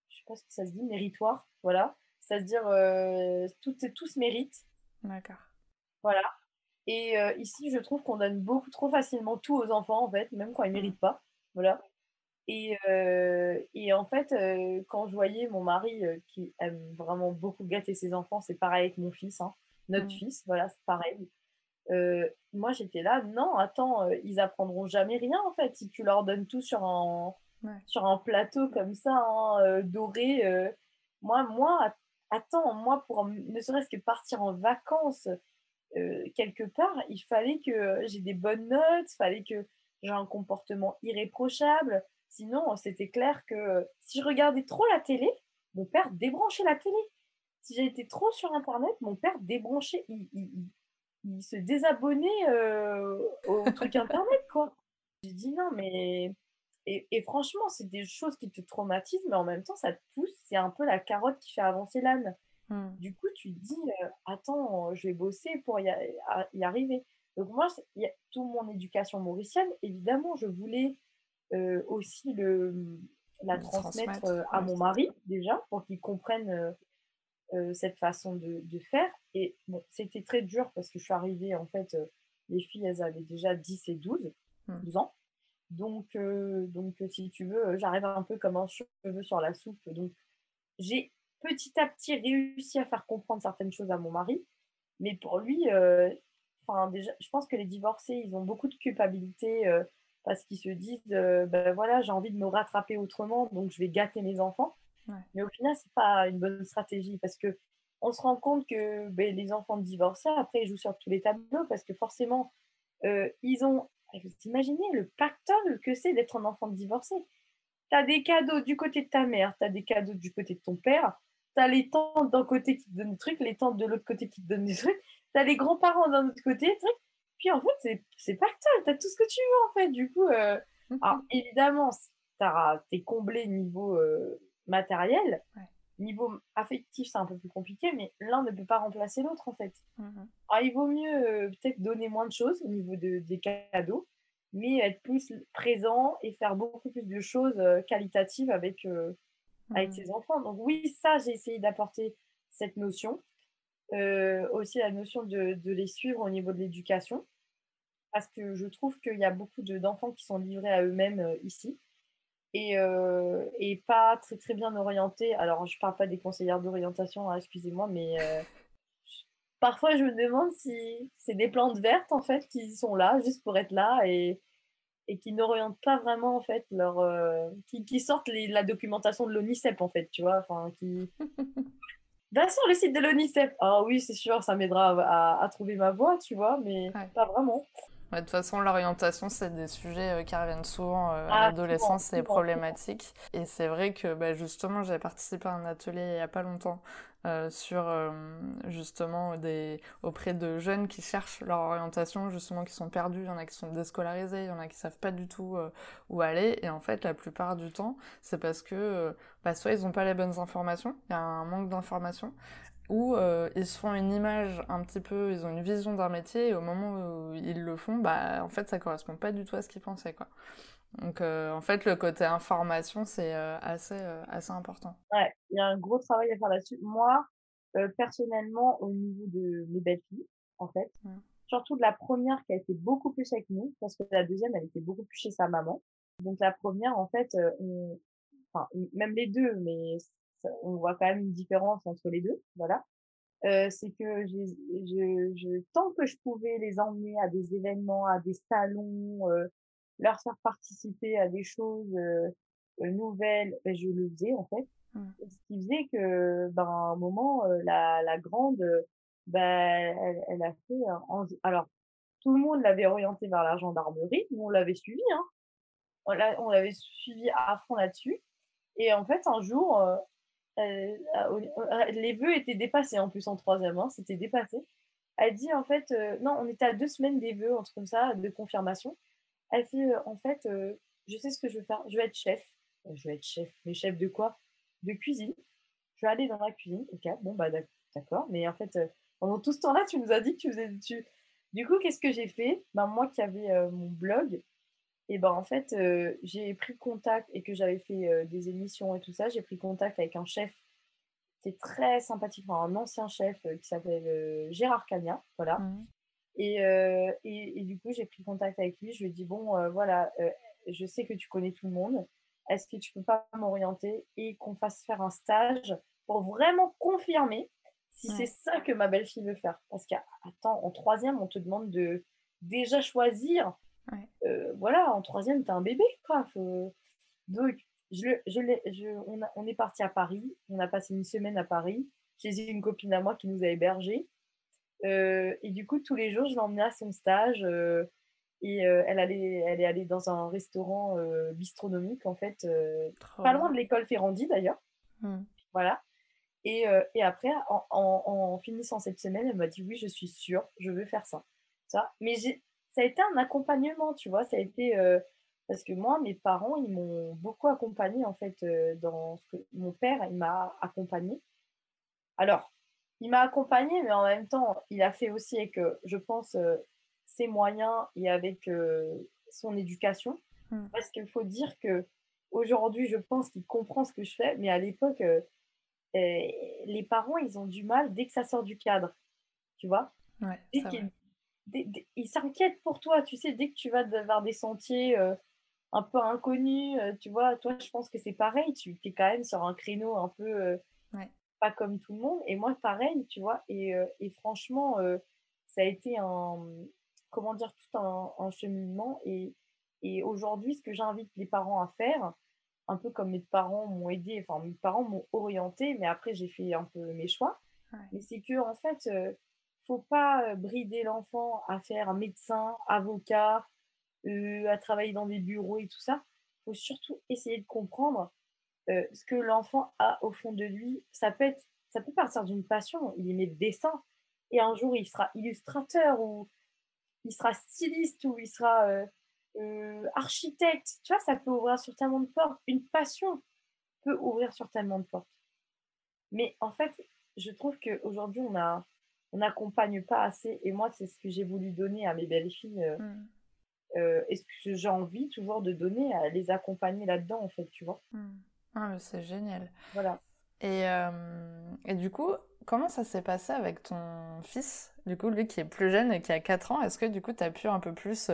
je sais pas ce que ça se dit, méritoire. Voilà. C'est-à-dire, euh, tout, tout se mérite. D'accord. Voilà. Et euh, ici, je trouve qu'on donne beaucoup trop facilement tout aux enfants, en fait, même quand ils ne méritent pas. Voilà. Et, et, en fait, quand je voyais mon mari qui aime vraiment beaucoup gâter ses enfants, c'est pareil avec mon fils. Hein notre mmh. fils, voilà, c'est pareil. Euh, moi, j'étais là, non, attends, euh, ils apprendront jamais rien en fait si tu leur donnes tout sur un, sur un plateau comme ça, hein, euh, doré. moi, moi, attends, moi, pour ne serait-ce que partir en vacances quelque part, il fallait que j'ai des bonnes notes, il fallait que j'ai un comportement irréprochable. Sinon, c'était clair que si je regardais trop la télé, mon père débranchait la télé si j'ai été trop sur Internet, mon père débranchait, il, il, se désabonnait euh, au truc Internet, quoi. J'ai dit non, mais. Et, franchement, c'est des choses qui te traumatisent, mais en même temps, ça te pousse. C'est un peu la carotte qui fait avancer l'âne. Hmm. Du coup, tu te dis, euh, attends, je vais bosser pour y, arriver. Donc, moi, y a, toute mon éducation mauricienne, évidemment, je voulais euh, aussi le, la transmettre, à mon mari, déjà, pour qu'il comprenne euh, cette façon de, faire. Et bon, c'était très dur parce que je suis arrivée, en fait, euh, les filles, elles avaient déjà 10 et 12, 12 hmm. ans. Donc, euh, donc, si tu veux, j'arrive un peu comme un cheveu sur la soupe. Donc, j'ai petit à petit réussi à faire comprendre certaines choses à mon mari. Mais pour lui, enfin déjà, je pense que les divorcés, ils ont beaucoup de culpabilité parce qu'ils se disent, ben voilà, j'ai envie de me rattraper autrement, donc je vais gâter mes enfants. Mais au final, c'est pas une bonne stratégie parce que on se rend compte que ben, les enfants divorcés, après, ils jouent sur tous les tableaux parce que forcément, euh, ils ont. Vous imaginez le pactole que c'est d'être un enfant divorcé. Tu as des cadeaux du côté de ta mère, tu as des cadeaux du côté de ton père, tu as les tantes d'un côté qui te donnent des trucs, les tantes de l'autre côté qui te donnent des trucs, tu as les grands-parents d'un autre côté, trucs. Puis en fait, c'est pactole, tu as tout ce que tu veux en fait. Du coup, euh, mmh alors évidemment, tu es comblé niveau. Euh, matériel. Niveau affectif, c'est un peu plus compliqué, mais l'un ne peut pas remplacer l'autre en fait. Mhm. Alors, il vaut mieux euh, peut-être donner moins de choses au niveau de, des cadeaux, mais être plus présent et faire beaucoup plus de choses euh, qualitatives avec, euh, avec mhm. ses enfants. Donc oui, ça, j'ai essayé d'apporter cette notion. aussi la notion de, de, les suivre au niveau de l'éducation, parce que je trouve qu'il y a beaucoup d'enfants qui sont livrés à eux-mêmes ici et, et, pas très très bien orientés. Alors, je parle pas des conseillères d'orientation, hein, excusez-moi, mais parfois je me demande si c'est des plantes vertes en fait qui sont là juste pour être là et, et qui n'orientent pas vraiment en fait leur qui, qui, sortent la documentation de l'ONICEP en fait, tu vois, enfin qui Va sur le site de l'ONICEP. Ah oui, c'est sûr, ça m'aidera à, trouver ma voie, tu vois, mais pas vraiment. De toute façon, l'orientation, c'est des sujets euh, qui reviennent souvent euh, à ah, l'adolescence, c'est problématique. Et c'est vrai que bah, justement, j'ai participé à un atelier il n'y a pas longtemps euh, sur euh, justement des auprès de jeunes qui cherchent leur orientation, justement qui sont perdus, il y en a qui sont déscolarisés, il y en a qui savent pas du tout euh, où aller. Et en fait la plupart du temps c'est parce que bah, soit ils ont pas les bonnes informations, il y a un manque d'informations ou ils se font une image un petit peu, ils ont une vision d'un métier et au moment où ils le font, bah en fait ça correspond pas du tout à ce qu'ils pensaient quoi. Donc, euh, en fait, le côté information, c'est euh, assez, euh, assez important. Ouais, il y a un gros travail à faire là-dessus. Moi, personnellement, au niveau de mes belles filles, en fait, surtout de la première qui a été beaucoup plus avec nous, parce que la deuxième, elle était beaucoup plus chez sa maman. Donc, la première, en fait, on... enfin, même les deux, mais on voit quand même une différence entre les deux, voilà. c'est que je, je, tant que je pouvais les emmener à des événements, à des salons, leur faire participer à des choses nouvelles, ben, je le faisais en fait. Mmh. Ce qui faisait que, ben, à un moment, la, la grande, ben, elle, elle a fait, alors, tout le monde l'avait orientée vers la gendarmerie, nous on l'avait suivi, hein. On l'avait suivi à fond là-dessus. Et en fait, un jour, les vœux étaient dépassés en plus en troisième, hein, c'était dépassé. Elle dit en fait, non, on était à deux semaines des vœux, entre comme ça, de confirmation. Elle fait, en fait, je sais ce que je veux faire. Je vais être chef. Je vais être chef. Mais chef de quoi? De cuisine. Je vais aller dans la cuisine. Ok, bon, bah d'accord. Mais en fait, pendant tout ce temps-là, tu nous as dit que tu faisais... Tu... Du coup, qu'est-ce que j'ai fait? Ben, Moi qui avais mon blog, et ben en fait, j'ai pris contact et que j'avais fait des émissions et tout ça, j'ai pris contact avec un chef qui est très sympathique, un ancien chef qui s'appelle Gérard Cagna, voilà. Mmh. Euh, et, et, du coup, j'ai pris contact avec lui. Je lui ai dit, bon, euh, voilà, euh, je sais que tu connais tout le monde. Est-ce que tu peux pas m'orienter et qu'on fasse faire un stage pour vraiment confirmer si c'est ça que ma belle-fille veut faire? Parce qu'attends, en troisième, on te demande de déjà choisir. Voilà, en troisième, tu as un bébé, quoi. Donc, je, je, je on, on, est parti à Paris. On a passé une semaine à Paris. J'ai une copine à moi qui nous a hébergés. Euh, et du coup, tous les jours, je l'emmenais à son stage. Euh, et euh, elle, allait, elle est allée dans un restaurant bistronomique, en fait, pas loin de l'école Ferrandi d'ailleurs. Mmh. Voilà. Et, et après, en, en, finissant cette semaine, elle m'a dit Oui, je suis sûre, je veux faire ça. ça. Mais ça a été un accompagnement, tu vois. Ça a été. parce que moi, mes parents, ils m'ont beaucoup accompagné en fait dans ce que mon père, il m'a accompagné. Alors, il m'a accompagné, mais en même temps, il a fait aussi avec, je pense, euh, ses moyens et avec euh, son éducation. Hmm. Parce qu'il faut dire que aujourd'hui, je pense qu'il comprend ce que je fais, mais à l'époque, euh, eh, les parents, ils ont du mal dès que ça sort du cadre. Tu vois? Ouais, Ils s'inquiètent pour toi, tu sais, dès que tu vas vers des sentiers un peu inconnus, tu vois, toi, je pense que c'est pareil, tu es quand même sur un créneau un peu pas comme tout le monde. Et moi, pareil, tu vois. Et, euh, et franchement, euh, ça a été un, comment dire, tout un, cheminement. Et, et aujourd'hui, ce que j'invite les parents à faire, un peu comme mes parents m'ont aidé, enfin, mes parents m'ont orienté, mais après, j'ai fait un peu mes choix. Mais c'est que, en fait, euh, faut pas brider l'enfant à faire médecin, avocat, à travailler dans des bureaux et tout ça. faut surtout essayer de comprendre euh, ce que l'enfant a au fond de lui, ça peut, être, ça peut partir d'une passion. Il aimait le dessin et un jour il sera illustrateur ou il sera styliste ou il sera euh, euh, architecte. Tu vois, ça peut ouvrir sur tellement de portes. Une passion peut ouvrir sur tellement de portes. Mais en fait, je trouve qu'aujourd'hui, on a on n'accompagne pas assez. Et moi, c'est ce que j'ai voulu donner à mes belles filles. Mmh. et ce que j'ai envie toujours de donner, à les accompagner là-dedans, en fait, tu vois. Mmh. Ah, c'est génial. Voilà. Et, et du coup, comment ça s'est passé avec ton fils, du coup, lui qui est plus jeune et qui a 4 ans Est-ce que du coup, tu as pu un peu plus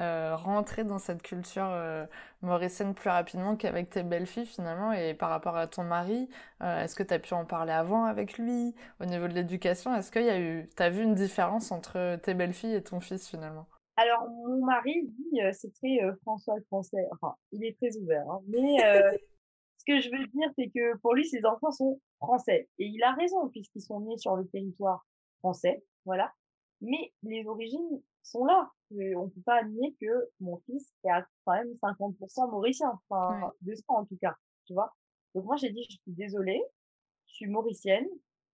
euh, rentrer dans cette culture euh, mauricienne plus rapidement qu'avec tes belles-filles finalement et par rapport à ton mari euh, est-ce que tu as pu en parler avant avec lui? Au niveau de l'éducation est-ce qu'il y a eu t'as vu une différence entre tes belles-filles et ton fils finalement? Alors mon mari dit c'est très François le français. Enfin il est très ouvert hein. mais ce que je veux dire c'est que pour lui ses enfants sont français. Et il a raison puisqu'ils sont nés sur le territoire français voilà. Mais les origines sont là. on ne peut pas admettre que mon fils est à quand même 50% mauricien, enfin, de 200 en tout cas, tu vois. Donc moi, j'ai dit, je suis désolée, je suis mauricienne,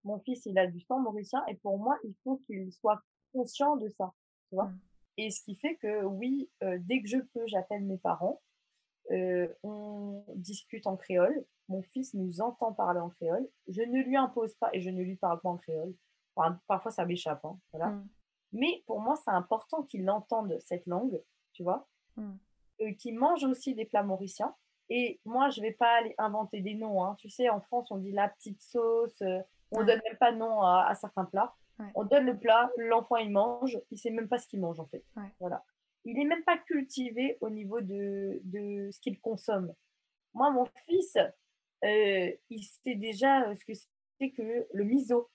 mon fils, il a du sang mauricien, et pour moi, il faut qu'il soit conscient de ça, tu vois. Mmh. Et ce qui fait que, oui, euh, dès que je peux, j'appelle mes parents, euh, on discute en créole, mon fils nous entend parler en créole, je ne lui impose pas et je ne lui parle pas en créole. parfois, ça m'échappe, hein, voilà. Mmh. Mais pour moi, c'est important qu'il entende cette langue, tu vois, mmh. euh, qu'il mange aussi des plats mauriciens. Et moi, je vais pas aller inventer des noms. Hein. Tu sais, en France, on dit la petite sauce. Euh, on ne donne même pas de nom à, certains plats. On donne le plat, l'enfant il mange, il sait même pas ce qu'il mange en fait. Voilà. Il n'est même pas cultivé au niveau de, de ce qu'il consomme. Moi, mon fils, euh, il sait déjà ce que c'est que le miso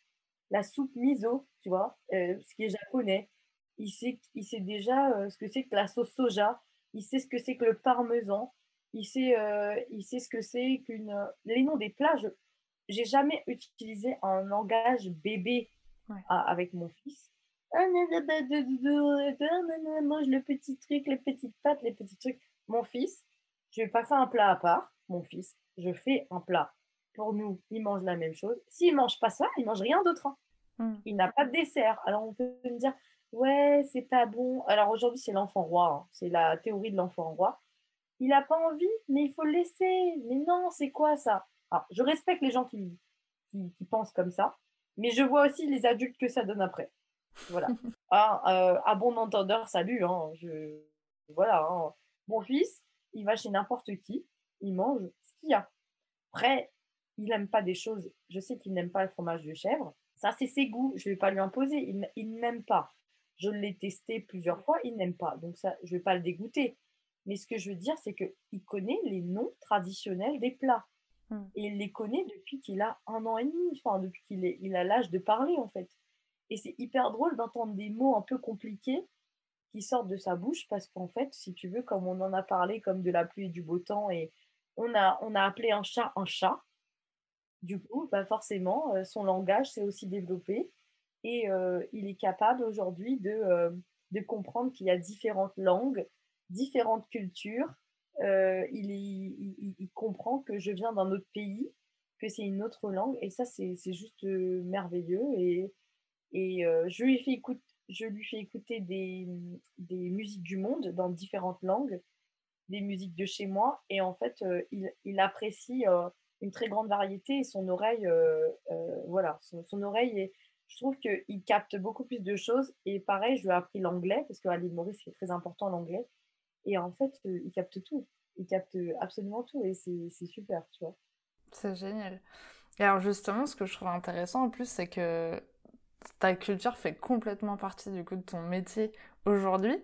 la soupe miso, tu vois, euh, ce qui est japonais. Il sait, il sait déjà euh, ce que c'est que la sauce soja. Il sait ce que c'est que le parmesan. Il sait, euh, il sait ce que c'est qu'une. Les noms des plats, je j'ai jamais utilisé un langage bébé avec mon fils. Mange le petit truc, les petites pâtes, les petits trucs. Mon fils, je vais pas faire un plat à part. Mon fils, je fais un plat pour nous, il mange la même chose. S'il mange pas ça, il mange rien d'autre. Hein. Mmh. Il n'a pas de dessert. Alors on peut me dire, ouais, c'est pas bon. Alors aujourd'hui, c'est l'enfant roi. Hein. C'est la théorie de l'enfant roi. Il n'a pas envie, mais il faut le laisser. Mais non, c'est quoi ça? Je respecte les gens qui, qui, pensent comme ça, mais je vois aussi les adultes que ça donne après. Voilà. ah, euh, à bon entendeur, salut. Hein. Je... Voilà. Mon fils, il va chez n'importe qui, il mange ce qu'il y a. Après, il n'aime pas des choses. Je sais qu'il n'aime pas le fromage de chèvre. Ça, c'est ses goûts. Je ne vais pas lui imposer. Il, n'aime pas. Je l'ai testé plusieurs fois. Il n'aime pas. Donc, ça, je ne vais pas le dégoûter. Mais ce que je veux dire, c'est qu'il connaît les noms traditionnels des plats. Hmm. Et il les connaît depuis qu'il a un an et demi. Enfin, depuis qu'il il a l'âge de parler, en fait. Et c'est hyper drôle d'entendre des mots un peu compliqués qui sortent de sa bouche parce qu'en fait, si tu veux, comme on en a parlé, comme de la pluie et du beau temps, et on a, on a appelé un chat un chat, du coup, bah forcément, euh, son langage s'est aussi développé et euh, il est capable aujourd'hui de, euh, de comprendre qu'il y a différentes langues, différentes cultures. Il, comprend que je viens d'un autre pays, que c'est une autre langue et ça, c'est juste merveilleux. Et, et je, lui fais je lui fais écouter des, des musiques du monde dans différentes langues, des musiques de chez moi et en fait, il apprécie une très grande variété et son oreille, euh, euh, voilà, son, oreille est, je trouve qu'il capte beaucoup plus de choses. Et pareil, je lui ai appris l'anglais parce qu'à l'île Maurice, c'est très important l'anglais. Et en fait, euh, il capte tout. Il capte absolument tout et c'est super, tu vois. C'est génial. Et alors justement, ce que je trouve intéressant en plus, c'est que ta culture fait complètement partie du coup de ton métier aujourd'hui.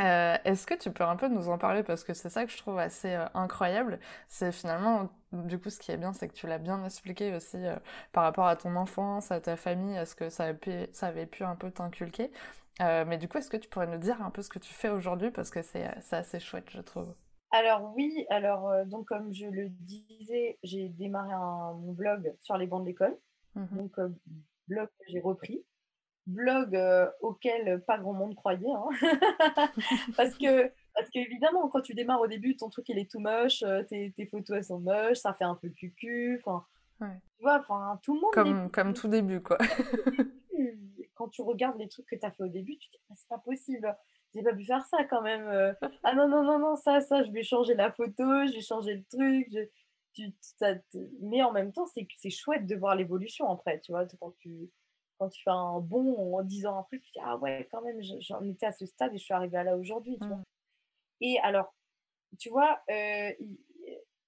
Euh, est-ce que tu peux un peu nous en parler? Parce que c'est ça que je trouve assez euh, incroyable. C'est finalement, du coup, ce qui est bien, c'est que tu l'as bien expliqué aussi euh, par rapport à ton enfance, à ta famille, à ce que ça avait pu, ça avait pu un peu t'inculquer. mais du coup, est-ce que tu pourrais nous dire un peu ce que tu fais aujourd'hui? Parce que c'est assez chouette, je trouve. Alors oui, alors donc comme je le disais, j'ai démarré un, mon blog sur les bancs d'école, mmh donc blog que j'ai repris blog euh, auquel pas grand monde croyait. Hein. parce que parce qu'évidemment, quand tu démarres au début, ton truc il est tout moche, euh, tes, tes, photos elles sont moches, ça fait un peu cucu. Enfin, tu vois, enfin, tout le monde. Comme, comme tout début, quoi. quand tu regardes les trucs que tu as fait au début, tu te dis, ah, c'est pas possible, j'ai pas pu faire ça quand même. Euh. ah non, non, non, non, ça, ça, je vais changer la photo, je vais changer le truc. Tu, ça Mais en même temps, c'est chouette de voir l'évolution après, tu vois, quand tu quand tu fais un bon en 10 ans après, tu te dis Ah ouais, quand même, j'en étais à ce stade et je suis arrivée à là aujourd'hui. Mmh. Et alors, tu vois, euh,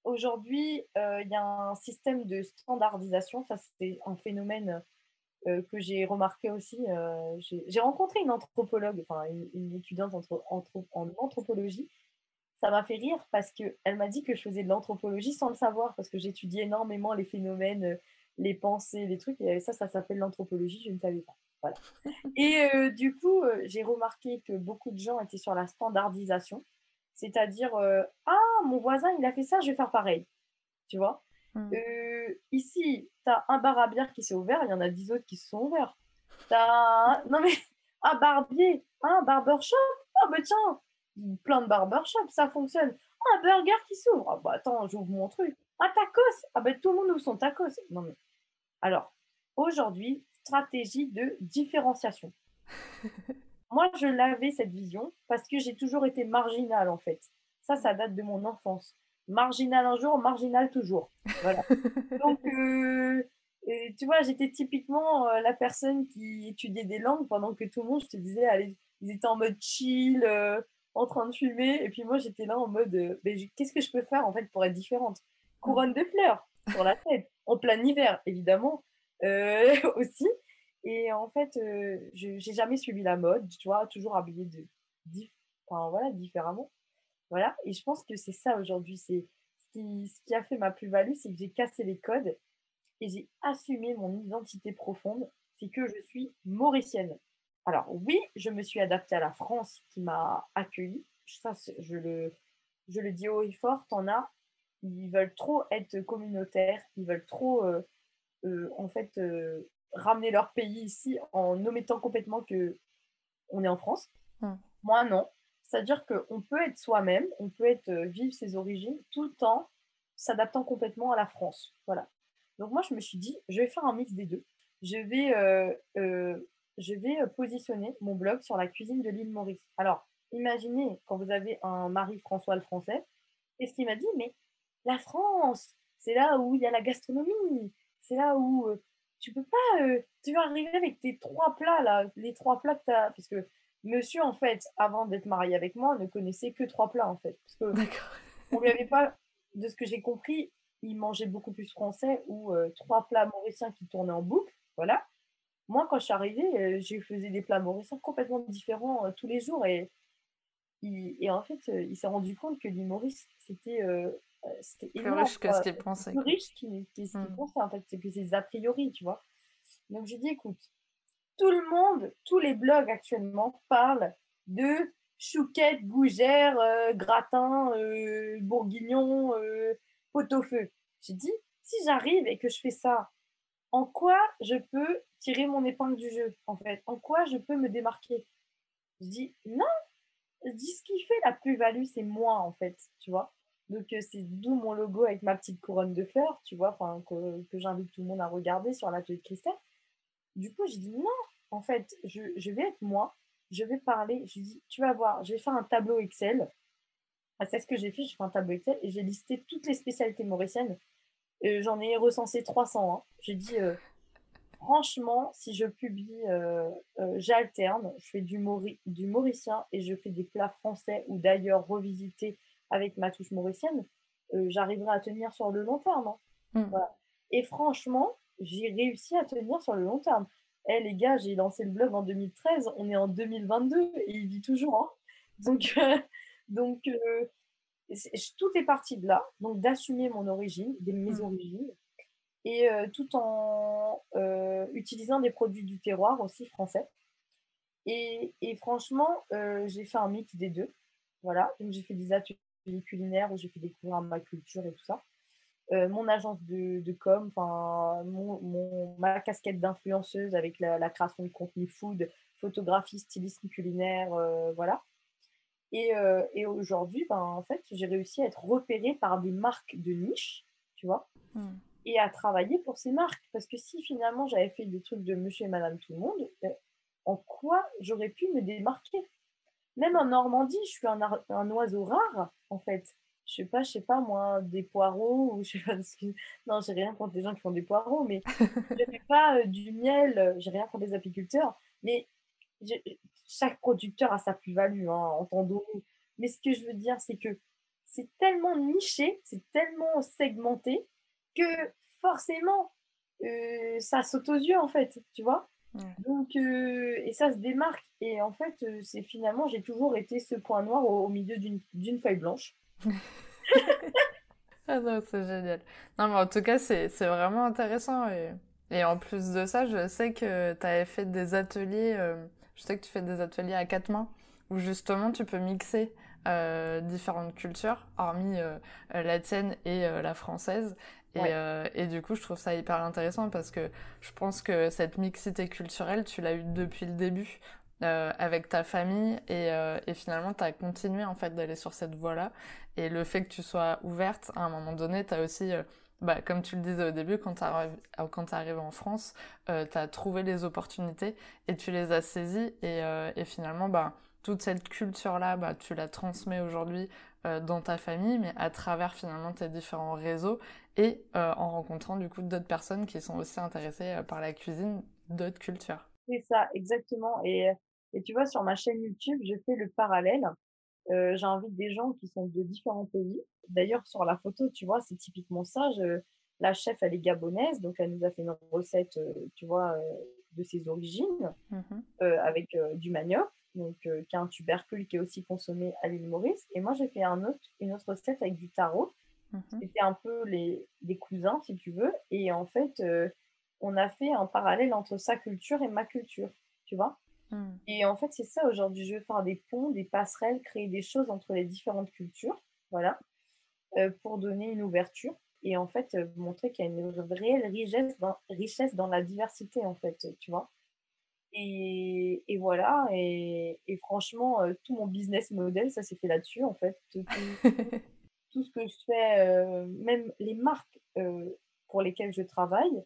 aujourd'hui, il y a un système de standardisation. Ça, c'est un phénomène que j'ai remarqué aussi. j'ai rencontré une anthropologue, enfin une, étudiante en anthropologie. Ça m'a fait rire parce qu'elle m'a dit que je faisais de l'anthropologie sans le savoir, parce que j'étudie énormément les phénomènes, les pensées, les trucs, et ça, ça s'appelle l'anthropologie, je ne savais pas. Voilà. Et du coup, j'ai remarqué que beaucoup de gens étaient sur la standardisation, c'est-à-dire, ah, mon voisin, il a fait ça, je vais faire pareil. Tu vois? Mmh. Ici, tu as un bar à bière qui s'est ouvert, il y en a dix autres qui se sont ouverts. Tu as, non mais, un barbier, un barbershop, ah bah tiens, plein de barbershop, ça fonctionne. un burger qui s'ouvre, ah bah attends, j'ouvre mon truc. Un tacos, ah bah tout le monde ouvre son tacos. Non mais, alors, aujourd'hui, stratégie de différenciation. Moi, je l'avais cette vision parce que j'ai toujours été marginale en fait. Ça, ça date de mon enfance. Marginal un jour, marginal toujours. Voilà. Donc, euh, tu vois, j'étais typiquement euh, la personne qui étudiait des langues pendant que tout le monde, je te disais, allez, ils étaient en mode chill, euh, en train de fumer. Et puis moi, j'étais là en mode, qu'est-ce que je peux faire en fait pour être différente? Couronne de fleurs sur la tête, en plein hiver, évidemment, aussi. Et en fait, je n'ai jamais suivi la mode, tu vois, toujours habillée de, enfin, voilà, différemment. Voilà, et je pense que c'est ça aujourd'hui. C'est ce qui, ce qui a fait ma plus-value, c'est que j'ai cassé les codes et j'ai assumé mon identité profonde, c'est que je suis mauricienne. Alors oui, je me suis adaptée à la France qui m'a accueillie. Ça, je le, je le dis haut et fort, t'en as, ils veulent trop être communautaires, ils veulent trop, en fait, ramener leur pays ici en omettant complètement que on est en France. Mmh. Moi, non. C'est-à-dire qu'on peut être soi-même, on peut être euh, vivre ses origines tout en s'adaptant complètement à la France. Voilà. Donc moi, je me suis dit, je vais faire un mix des deux. Je vais, euh, euh, je vais positionner mon blog sur la cuisine de l'île Maurice. Alors, imaginez quand vous avez un mari François le français, et ce qu'il m'a dit, mais la France, c'est là où il y a la gastronomie, c'est là où tu peux pas, euh, tu vas arriver avec tes trois plats là, les trois plats que tu as, parce que monsieur en fait, avant d'être marié avec moi, ne connaissait que trois plats en fait, parce que on lui avait pas, de ce que j'ai compris, il mangeait beaucoup plus français ou euh, trois plats mauriciens qui tournaient en boucle, voilà. Moi, quand je suis arrivée, euh, je faisais des plats mauriciens complètement différents tous les jours et, et en fait, il s'est rendu compte que l'île Maurice, c'était euh, c'était plus riche que ce. Plus riche que ce qu'il hmm. pensait, en fait. C'est que c'est a priori, tu vois. Donc, j'ai dit, écoute, tout le monde, tous les blogs actuellement parlent de chouquette, gougère, euh, gratin, euh, bourguignon, pot-au-feu. J'ai dit, si j'arrive et que je fais ça, en quoi je peux tirer mon épingle du jeu, en fait? En quoi je peux me démarquer? Je dis, non, je dis, ce qui fait la plus-value, c'est moi, en fait, tu vois donc, c'est d'où mon logo avec ma petite couronne de fleurs, tu vois, que, j'invite tout le monde à regarder sur l'atelier de Christelle. Du coup, j'ai dit non, en fait, je, vais être moi, je vais parler. Je dit, tu vas voir, je vais faire un tableau Excel. Ah, c'est ce que j'ai fait, je fais un tableau Excel et j'ai listé toutes les spécialités mauriciennes. J'en ai recensé 300. Hein. J'ai dit, franchement, si je publie, j'alterne, je fais du, du mauricien et je fais des plats français ou d'ailleurs revisités avec ma touche mauricienne, euh, j'arriverai à tenir sur le long terme. Hein. Hmm. Et franchement, j'ai réussi à tenir sur le long terme. Eh les gars, j'ai lancé le blog en 2013, on est en 2022 et il vit toujours. Hein. Donc, euh, donc euh, tout est parti de là, donc d'assumer mon origine, des, mes hmm. origines, et tout en utilisant des produits du terroir aussi français. Et, et franchement, j'ai fait un mix des deux. Voilà, donc j'ai fait des ateliers culinaire où j'ai fait découvrir ma culture et tout ça. Euh, mon agence de, de com, mon, ma casquette d'influenceuse avec la, création de contenu food, photographie, stylisme culinaire, euh, voilà. Et, euh, et aujourd'hui, ben, en fait, j'ai réussi à être repérée par des marques de niche, tu vois, hmm. et à travailler pour ces marques. Parce que si finalement j'avais fait des trucs de monsieur et madame tout le monde, ben, en quoi j'aurais pu me démarquer? Même en Normandie, je suis un, un oiseau rare, en fait. Je sais pas, je sais pas, moi, des poireaux, ou je sais pas, non, j'ai rien contre les gens qui font des poireaux, mais je fais pas euh, du miel, j'ai rien contre les apiculteurs, mais chaque producteur a sa plus-value, hein, en temps Mais ce que je veux dire, c'est que c'est tellement niché, c'est tellement segmenté que forcément, euh, ça saute aux yeux en fait, tu vois? Donc, euh, et ça se démarque. Et en fait, c'est finalement, j'ai toujours été ce point noir au, milieu d'une feuille blanche. ah non, c'est génial. Non, mais en tout cas, c'est vraiment intéressant. Et, et, en plus de ça, je sais que tu avais fait des ateliers, je sais que tu fais des ateliers à quatre mains, où justement tu peux mixer euh, différentes cultures, hormis euh, la tienne et euh, la française. Et, et, du coup, je trouve ça hyper intéressant parce que je pense que cette mixité culturelle, tu l'as eue depuis le début. avec ta famille et, et finalement tu as continué en fait d'aller sur cette voie-là et le fait que tu sois ouverte à un moment donné tu as aussi bah, comme tu le disais au début, quand tu arrives en France, euh, tu as trouvé les opportunités et tu les as saisies. Et, et finalement, bah, toute cette culture-là, bah, tu la transmets aujourd'hui euh, dans ta famille, mais à travers finalement tes différents réseaux et euh, en rencontrant du coup d'autres personnes qui sont aussi intéressées euh, par la cuisine d'autres cultures. C'est ça, exactement. Et, et, tu vois, sur ma chaîne YouTube, je fais le parallèle. J'invite des gens qui sont de différents pays. D'ailleurs, sur la photo, tu vois, c'est typiquement ça. Je, la chef, elle est gabonaise, donc elle nous a fait une recette, tu vois, de ses origines, mmh avec du manioc donc euh, qui est un tubercule qui est aussi consommé à l'île Maurice. Et moi, j'ai fait un autre, une autre recette avec du tarot. Mhm. C'était un peu les, cousins, si tu veux. Et en fait, euh, on a fait un parallèle entre sa culture et ma culture, tu vois. Mhm. Et en fait, c'est ça aujourd'hui. Je veux faire des ponts, des passerelles, créer des choses entre les différentes cultures, voilà, euh, pour donner une ouverture. Et en fait, montrer qu'il y a une réelle richesse dans, richesse dans la diversité, en fait, tu vois. Et, et, voilà, et, et franchement, euh, tout mon business model, ça s'est fait là-dessus, en fait. Tout, tout, ce que je fais, euh, même les marques euh, pour lesquelles je travaille.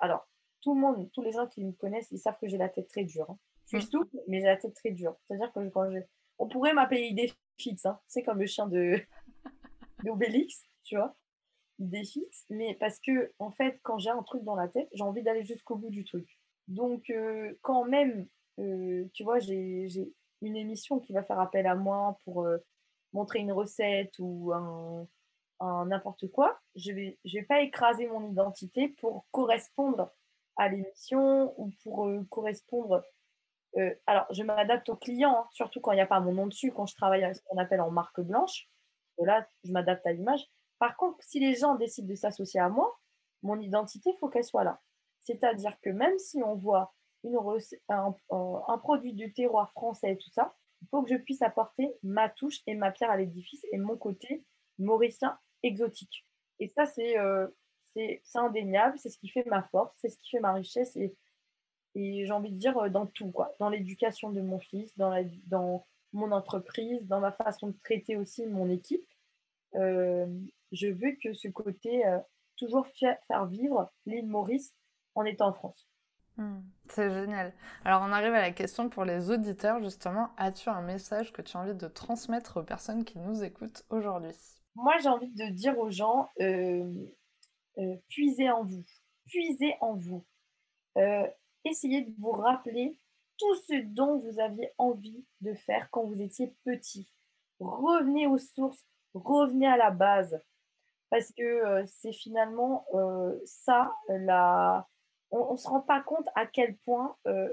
alors, tout le monde, tous les gens qui me connaissent, ils savent que j'ai la tête très dure. Hein. Je suis mmh. souple, mais j'ai la tête très dure. C'est-à-dire que quand je... On pourrait m'appeler idée fixe, hein. c'est comme le chien de d'Obélix, tu vois, idée fixe. Mais parce que, en fait, quand j'ai un truc dans la tête, j'ai envie d'aller jusqu'au bout du truc. Donc, euh, quand même, euh, tu vois, j'ai une émission qui va faire appel à moi pour euh, montrer une recette ou un, n'importe quoi, je vais, vais pas écraser mon identité pour correspondre à l'émission ou pour correspondre. alors, je m'adapte au client, hein, surtout quand il n'y a pas mon nom dessus, quand je travaille avec ce qu'on appelle en marque blanche. là, je m'adapte à l'image. Par contre, si les gens décident de s'associer à moi, mon identité, il faut qu'elle soit là. C'est-à-dire que même si on voit une un, un, produit du terroir français tout ça, il faut que je puisse apporter ma touche et ma pierre à l'édifice et mon côté mauricien exotique. Et ça, c'est euh, indéniable, c'est ce qui fait ma force, c'est ce qui fait ma richesse et, et j'ai envie de dire euh, dans tout, quoi. Dans l'éducation de mon fils, dans, dans mon entreprise, dans ma façon de traiter aussi mon équipe. Euh, je veux que ce côté euh, toujours faire vivre l'île Maurice en étant en France. Hmm, c'est génial. Alors on arrive à la question pour les auditeurs justement. As-tu un message que tu as envie de transmettre aux personnes qui nous écoutent aujourd'hui? Moi j'ai envie de dire aux gens, euh, euh, puisez en vous, puisez en vous. Euh, essayez de vous rappeler tout ce dont vous aviez envie de faire quand vous étiez petit. Revenez aux sources, revenez à la base. Parce que c'est finalement ça la on ne se rend pas compte à quel point euh,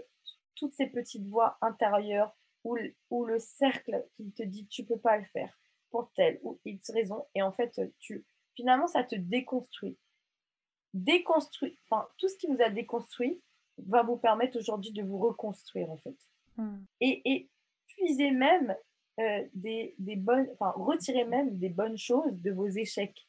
toutes ces petites voix intérieures ou, ou, le cercle qui te dit tu peux pas le faire pour telle ou X raison, et en fait, tu, finalement, ça te déconstruit. Déconstruit, enfin, tout ce qui vous a déconstruit va vous permettre aujourd'hui de vous reconstruire, en fait. Hmm. Et, et puiser même euh, des, des, bonnes, enfin, retirer même des bonnes choses de vos échecs.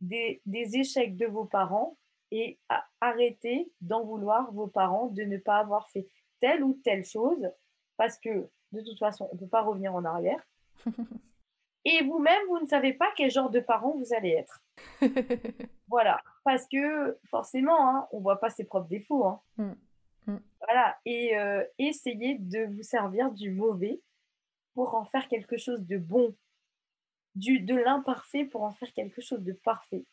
Des, des échecs de vos parents et arrêtez d'en vouloir vos parents de ne pas avoir fait telle ou telle chose parce que de toute façon, on ne peut pas revenir en arrière. et vous-même, vous ne savez pas quel genre de parent vous allez être. voilà, parce que forcément, hein, on ne voit pas ses propres défauts. Hein. Mm. Mm. Voilà, et euh, essayez de vous servir du mauvais pour en faire quelque chose de bon, du, de l'imparfait pour en faire quelque chose de parfait.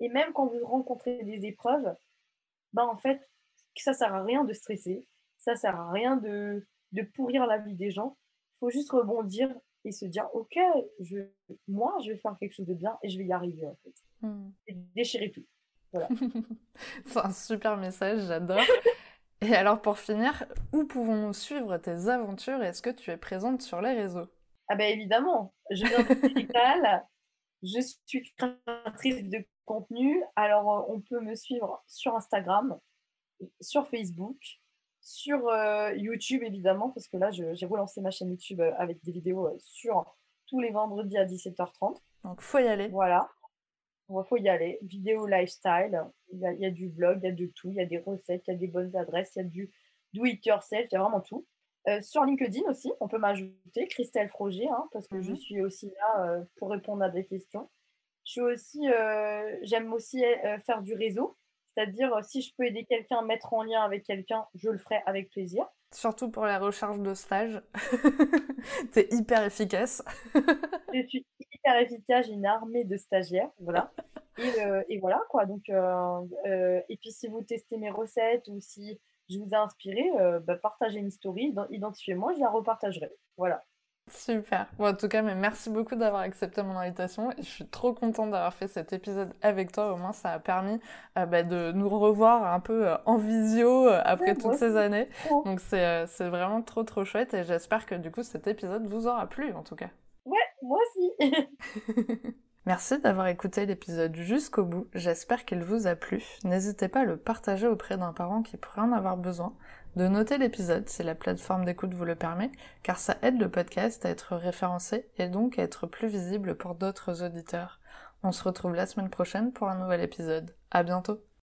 Et même quand vous rencontrez des épreuves, bah en fait, ça sert à rien de stresser, ça sert à rien de, de pourrir la vie des gens. Il faut juste rebondir et se dire ok, je, moi je vais faire quelque chose de bien et je vais y arriver en fait. Hmm. Et déchirer tout. Voilà. C'est un super message, j'adore. et alors pour finir, où pouvons-nous suivre tes aventures Est-ce que tu es présente sur les réseaux? Ah ben évidemment, je viens de je suis créatrice de contenu. Alors euh, on peut me suivre sur Instagram, sur Facebook, sur euh, YouTube évidemment, parce que là j'ai relancé ma chaîne YouTube euh, avec des vidéos sur tous les vendredis à 17h30. Donc faut y aller. Voilà. Il faut y aller. Vidéo lifestyle, il y, a, du vlog, il y a de tout, il y a des recettes, il y a des bonnes adresses, il y a du do it yourself, il y a vraiment tout. Euh, sur LinkedIn aussi, on peut m'ajouter Christelle Froger, hein, parce que je mhm. suis aussi là euh, pour répondre à des questions. Je suis aussi, euh, j'aime aussi faire du réseau, c'est-à-dire si je peux aider quelqu'un à mettre en lien avec quelqu'un, je le ferai avec plaisir. Surtout pour la recherche de stage. T'es hyper efficace. je suis hyper efficace, j'ai une armée de stagiaires, voilà. Et, euh, voilà quoi. Donc, euh, euh, et puis si vous testez mes recettes ou si je vous ai inspiré, bah, partagez une story, identifiez-moi, je la repartagerai. Voilà. Super. Bon, en tout cas, mais merci beaucoup d'avoir accepté mon invitation. je suis trop contente d'avoir fait cet épisode avec toi. Au moins, ça a permis euh, bah, de nous revoir un peu euh, en visio euh, après toutes ces années. Donc, c'est vraiment trop, trop chouette. Et j'espère que du coup, cet épisode vous aura plu, en tout cas. Ouais, moi aussi. Merci d'avoir écouté l'épisode jusqu'au bout. J'espère qu'il vous a plu. N'hésitez pas à le partager auprès d'un parent qui pourrait en avoir besoin de noter l'épisode si la plateforme d'écoute vous le permet, car ça aide le podcast à être référencé et donc à être plus visible pour d'autres auditeurs. On se retrouve la semaine prochaine pour un nouvel épisode. À bientôt!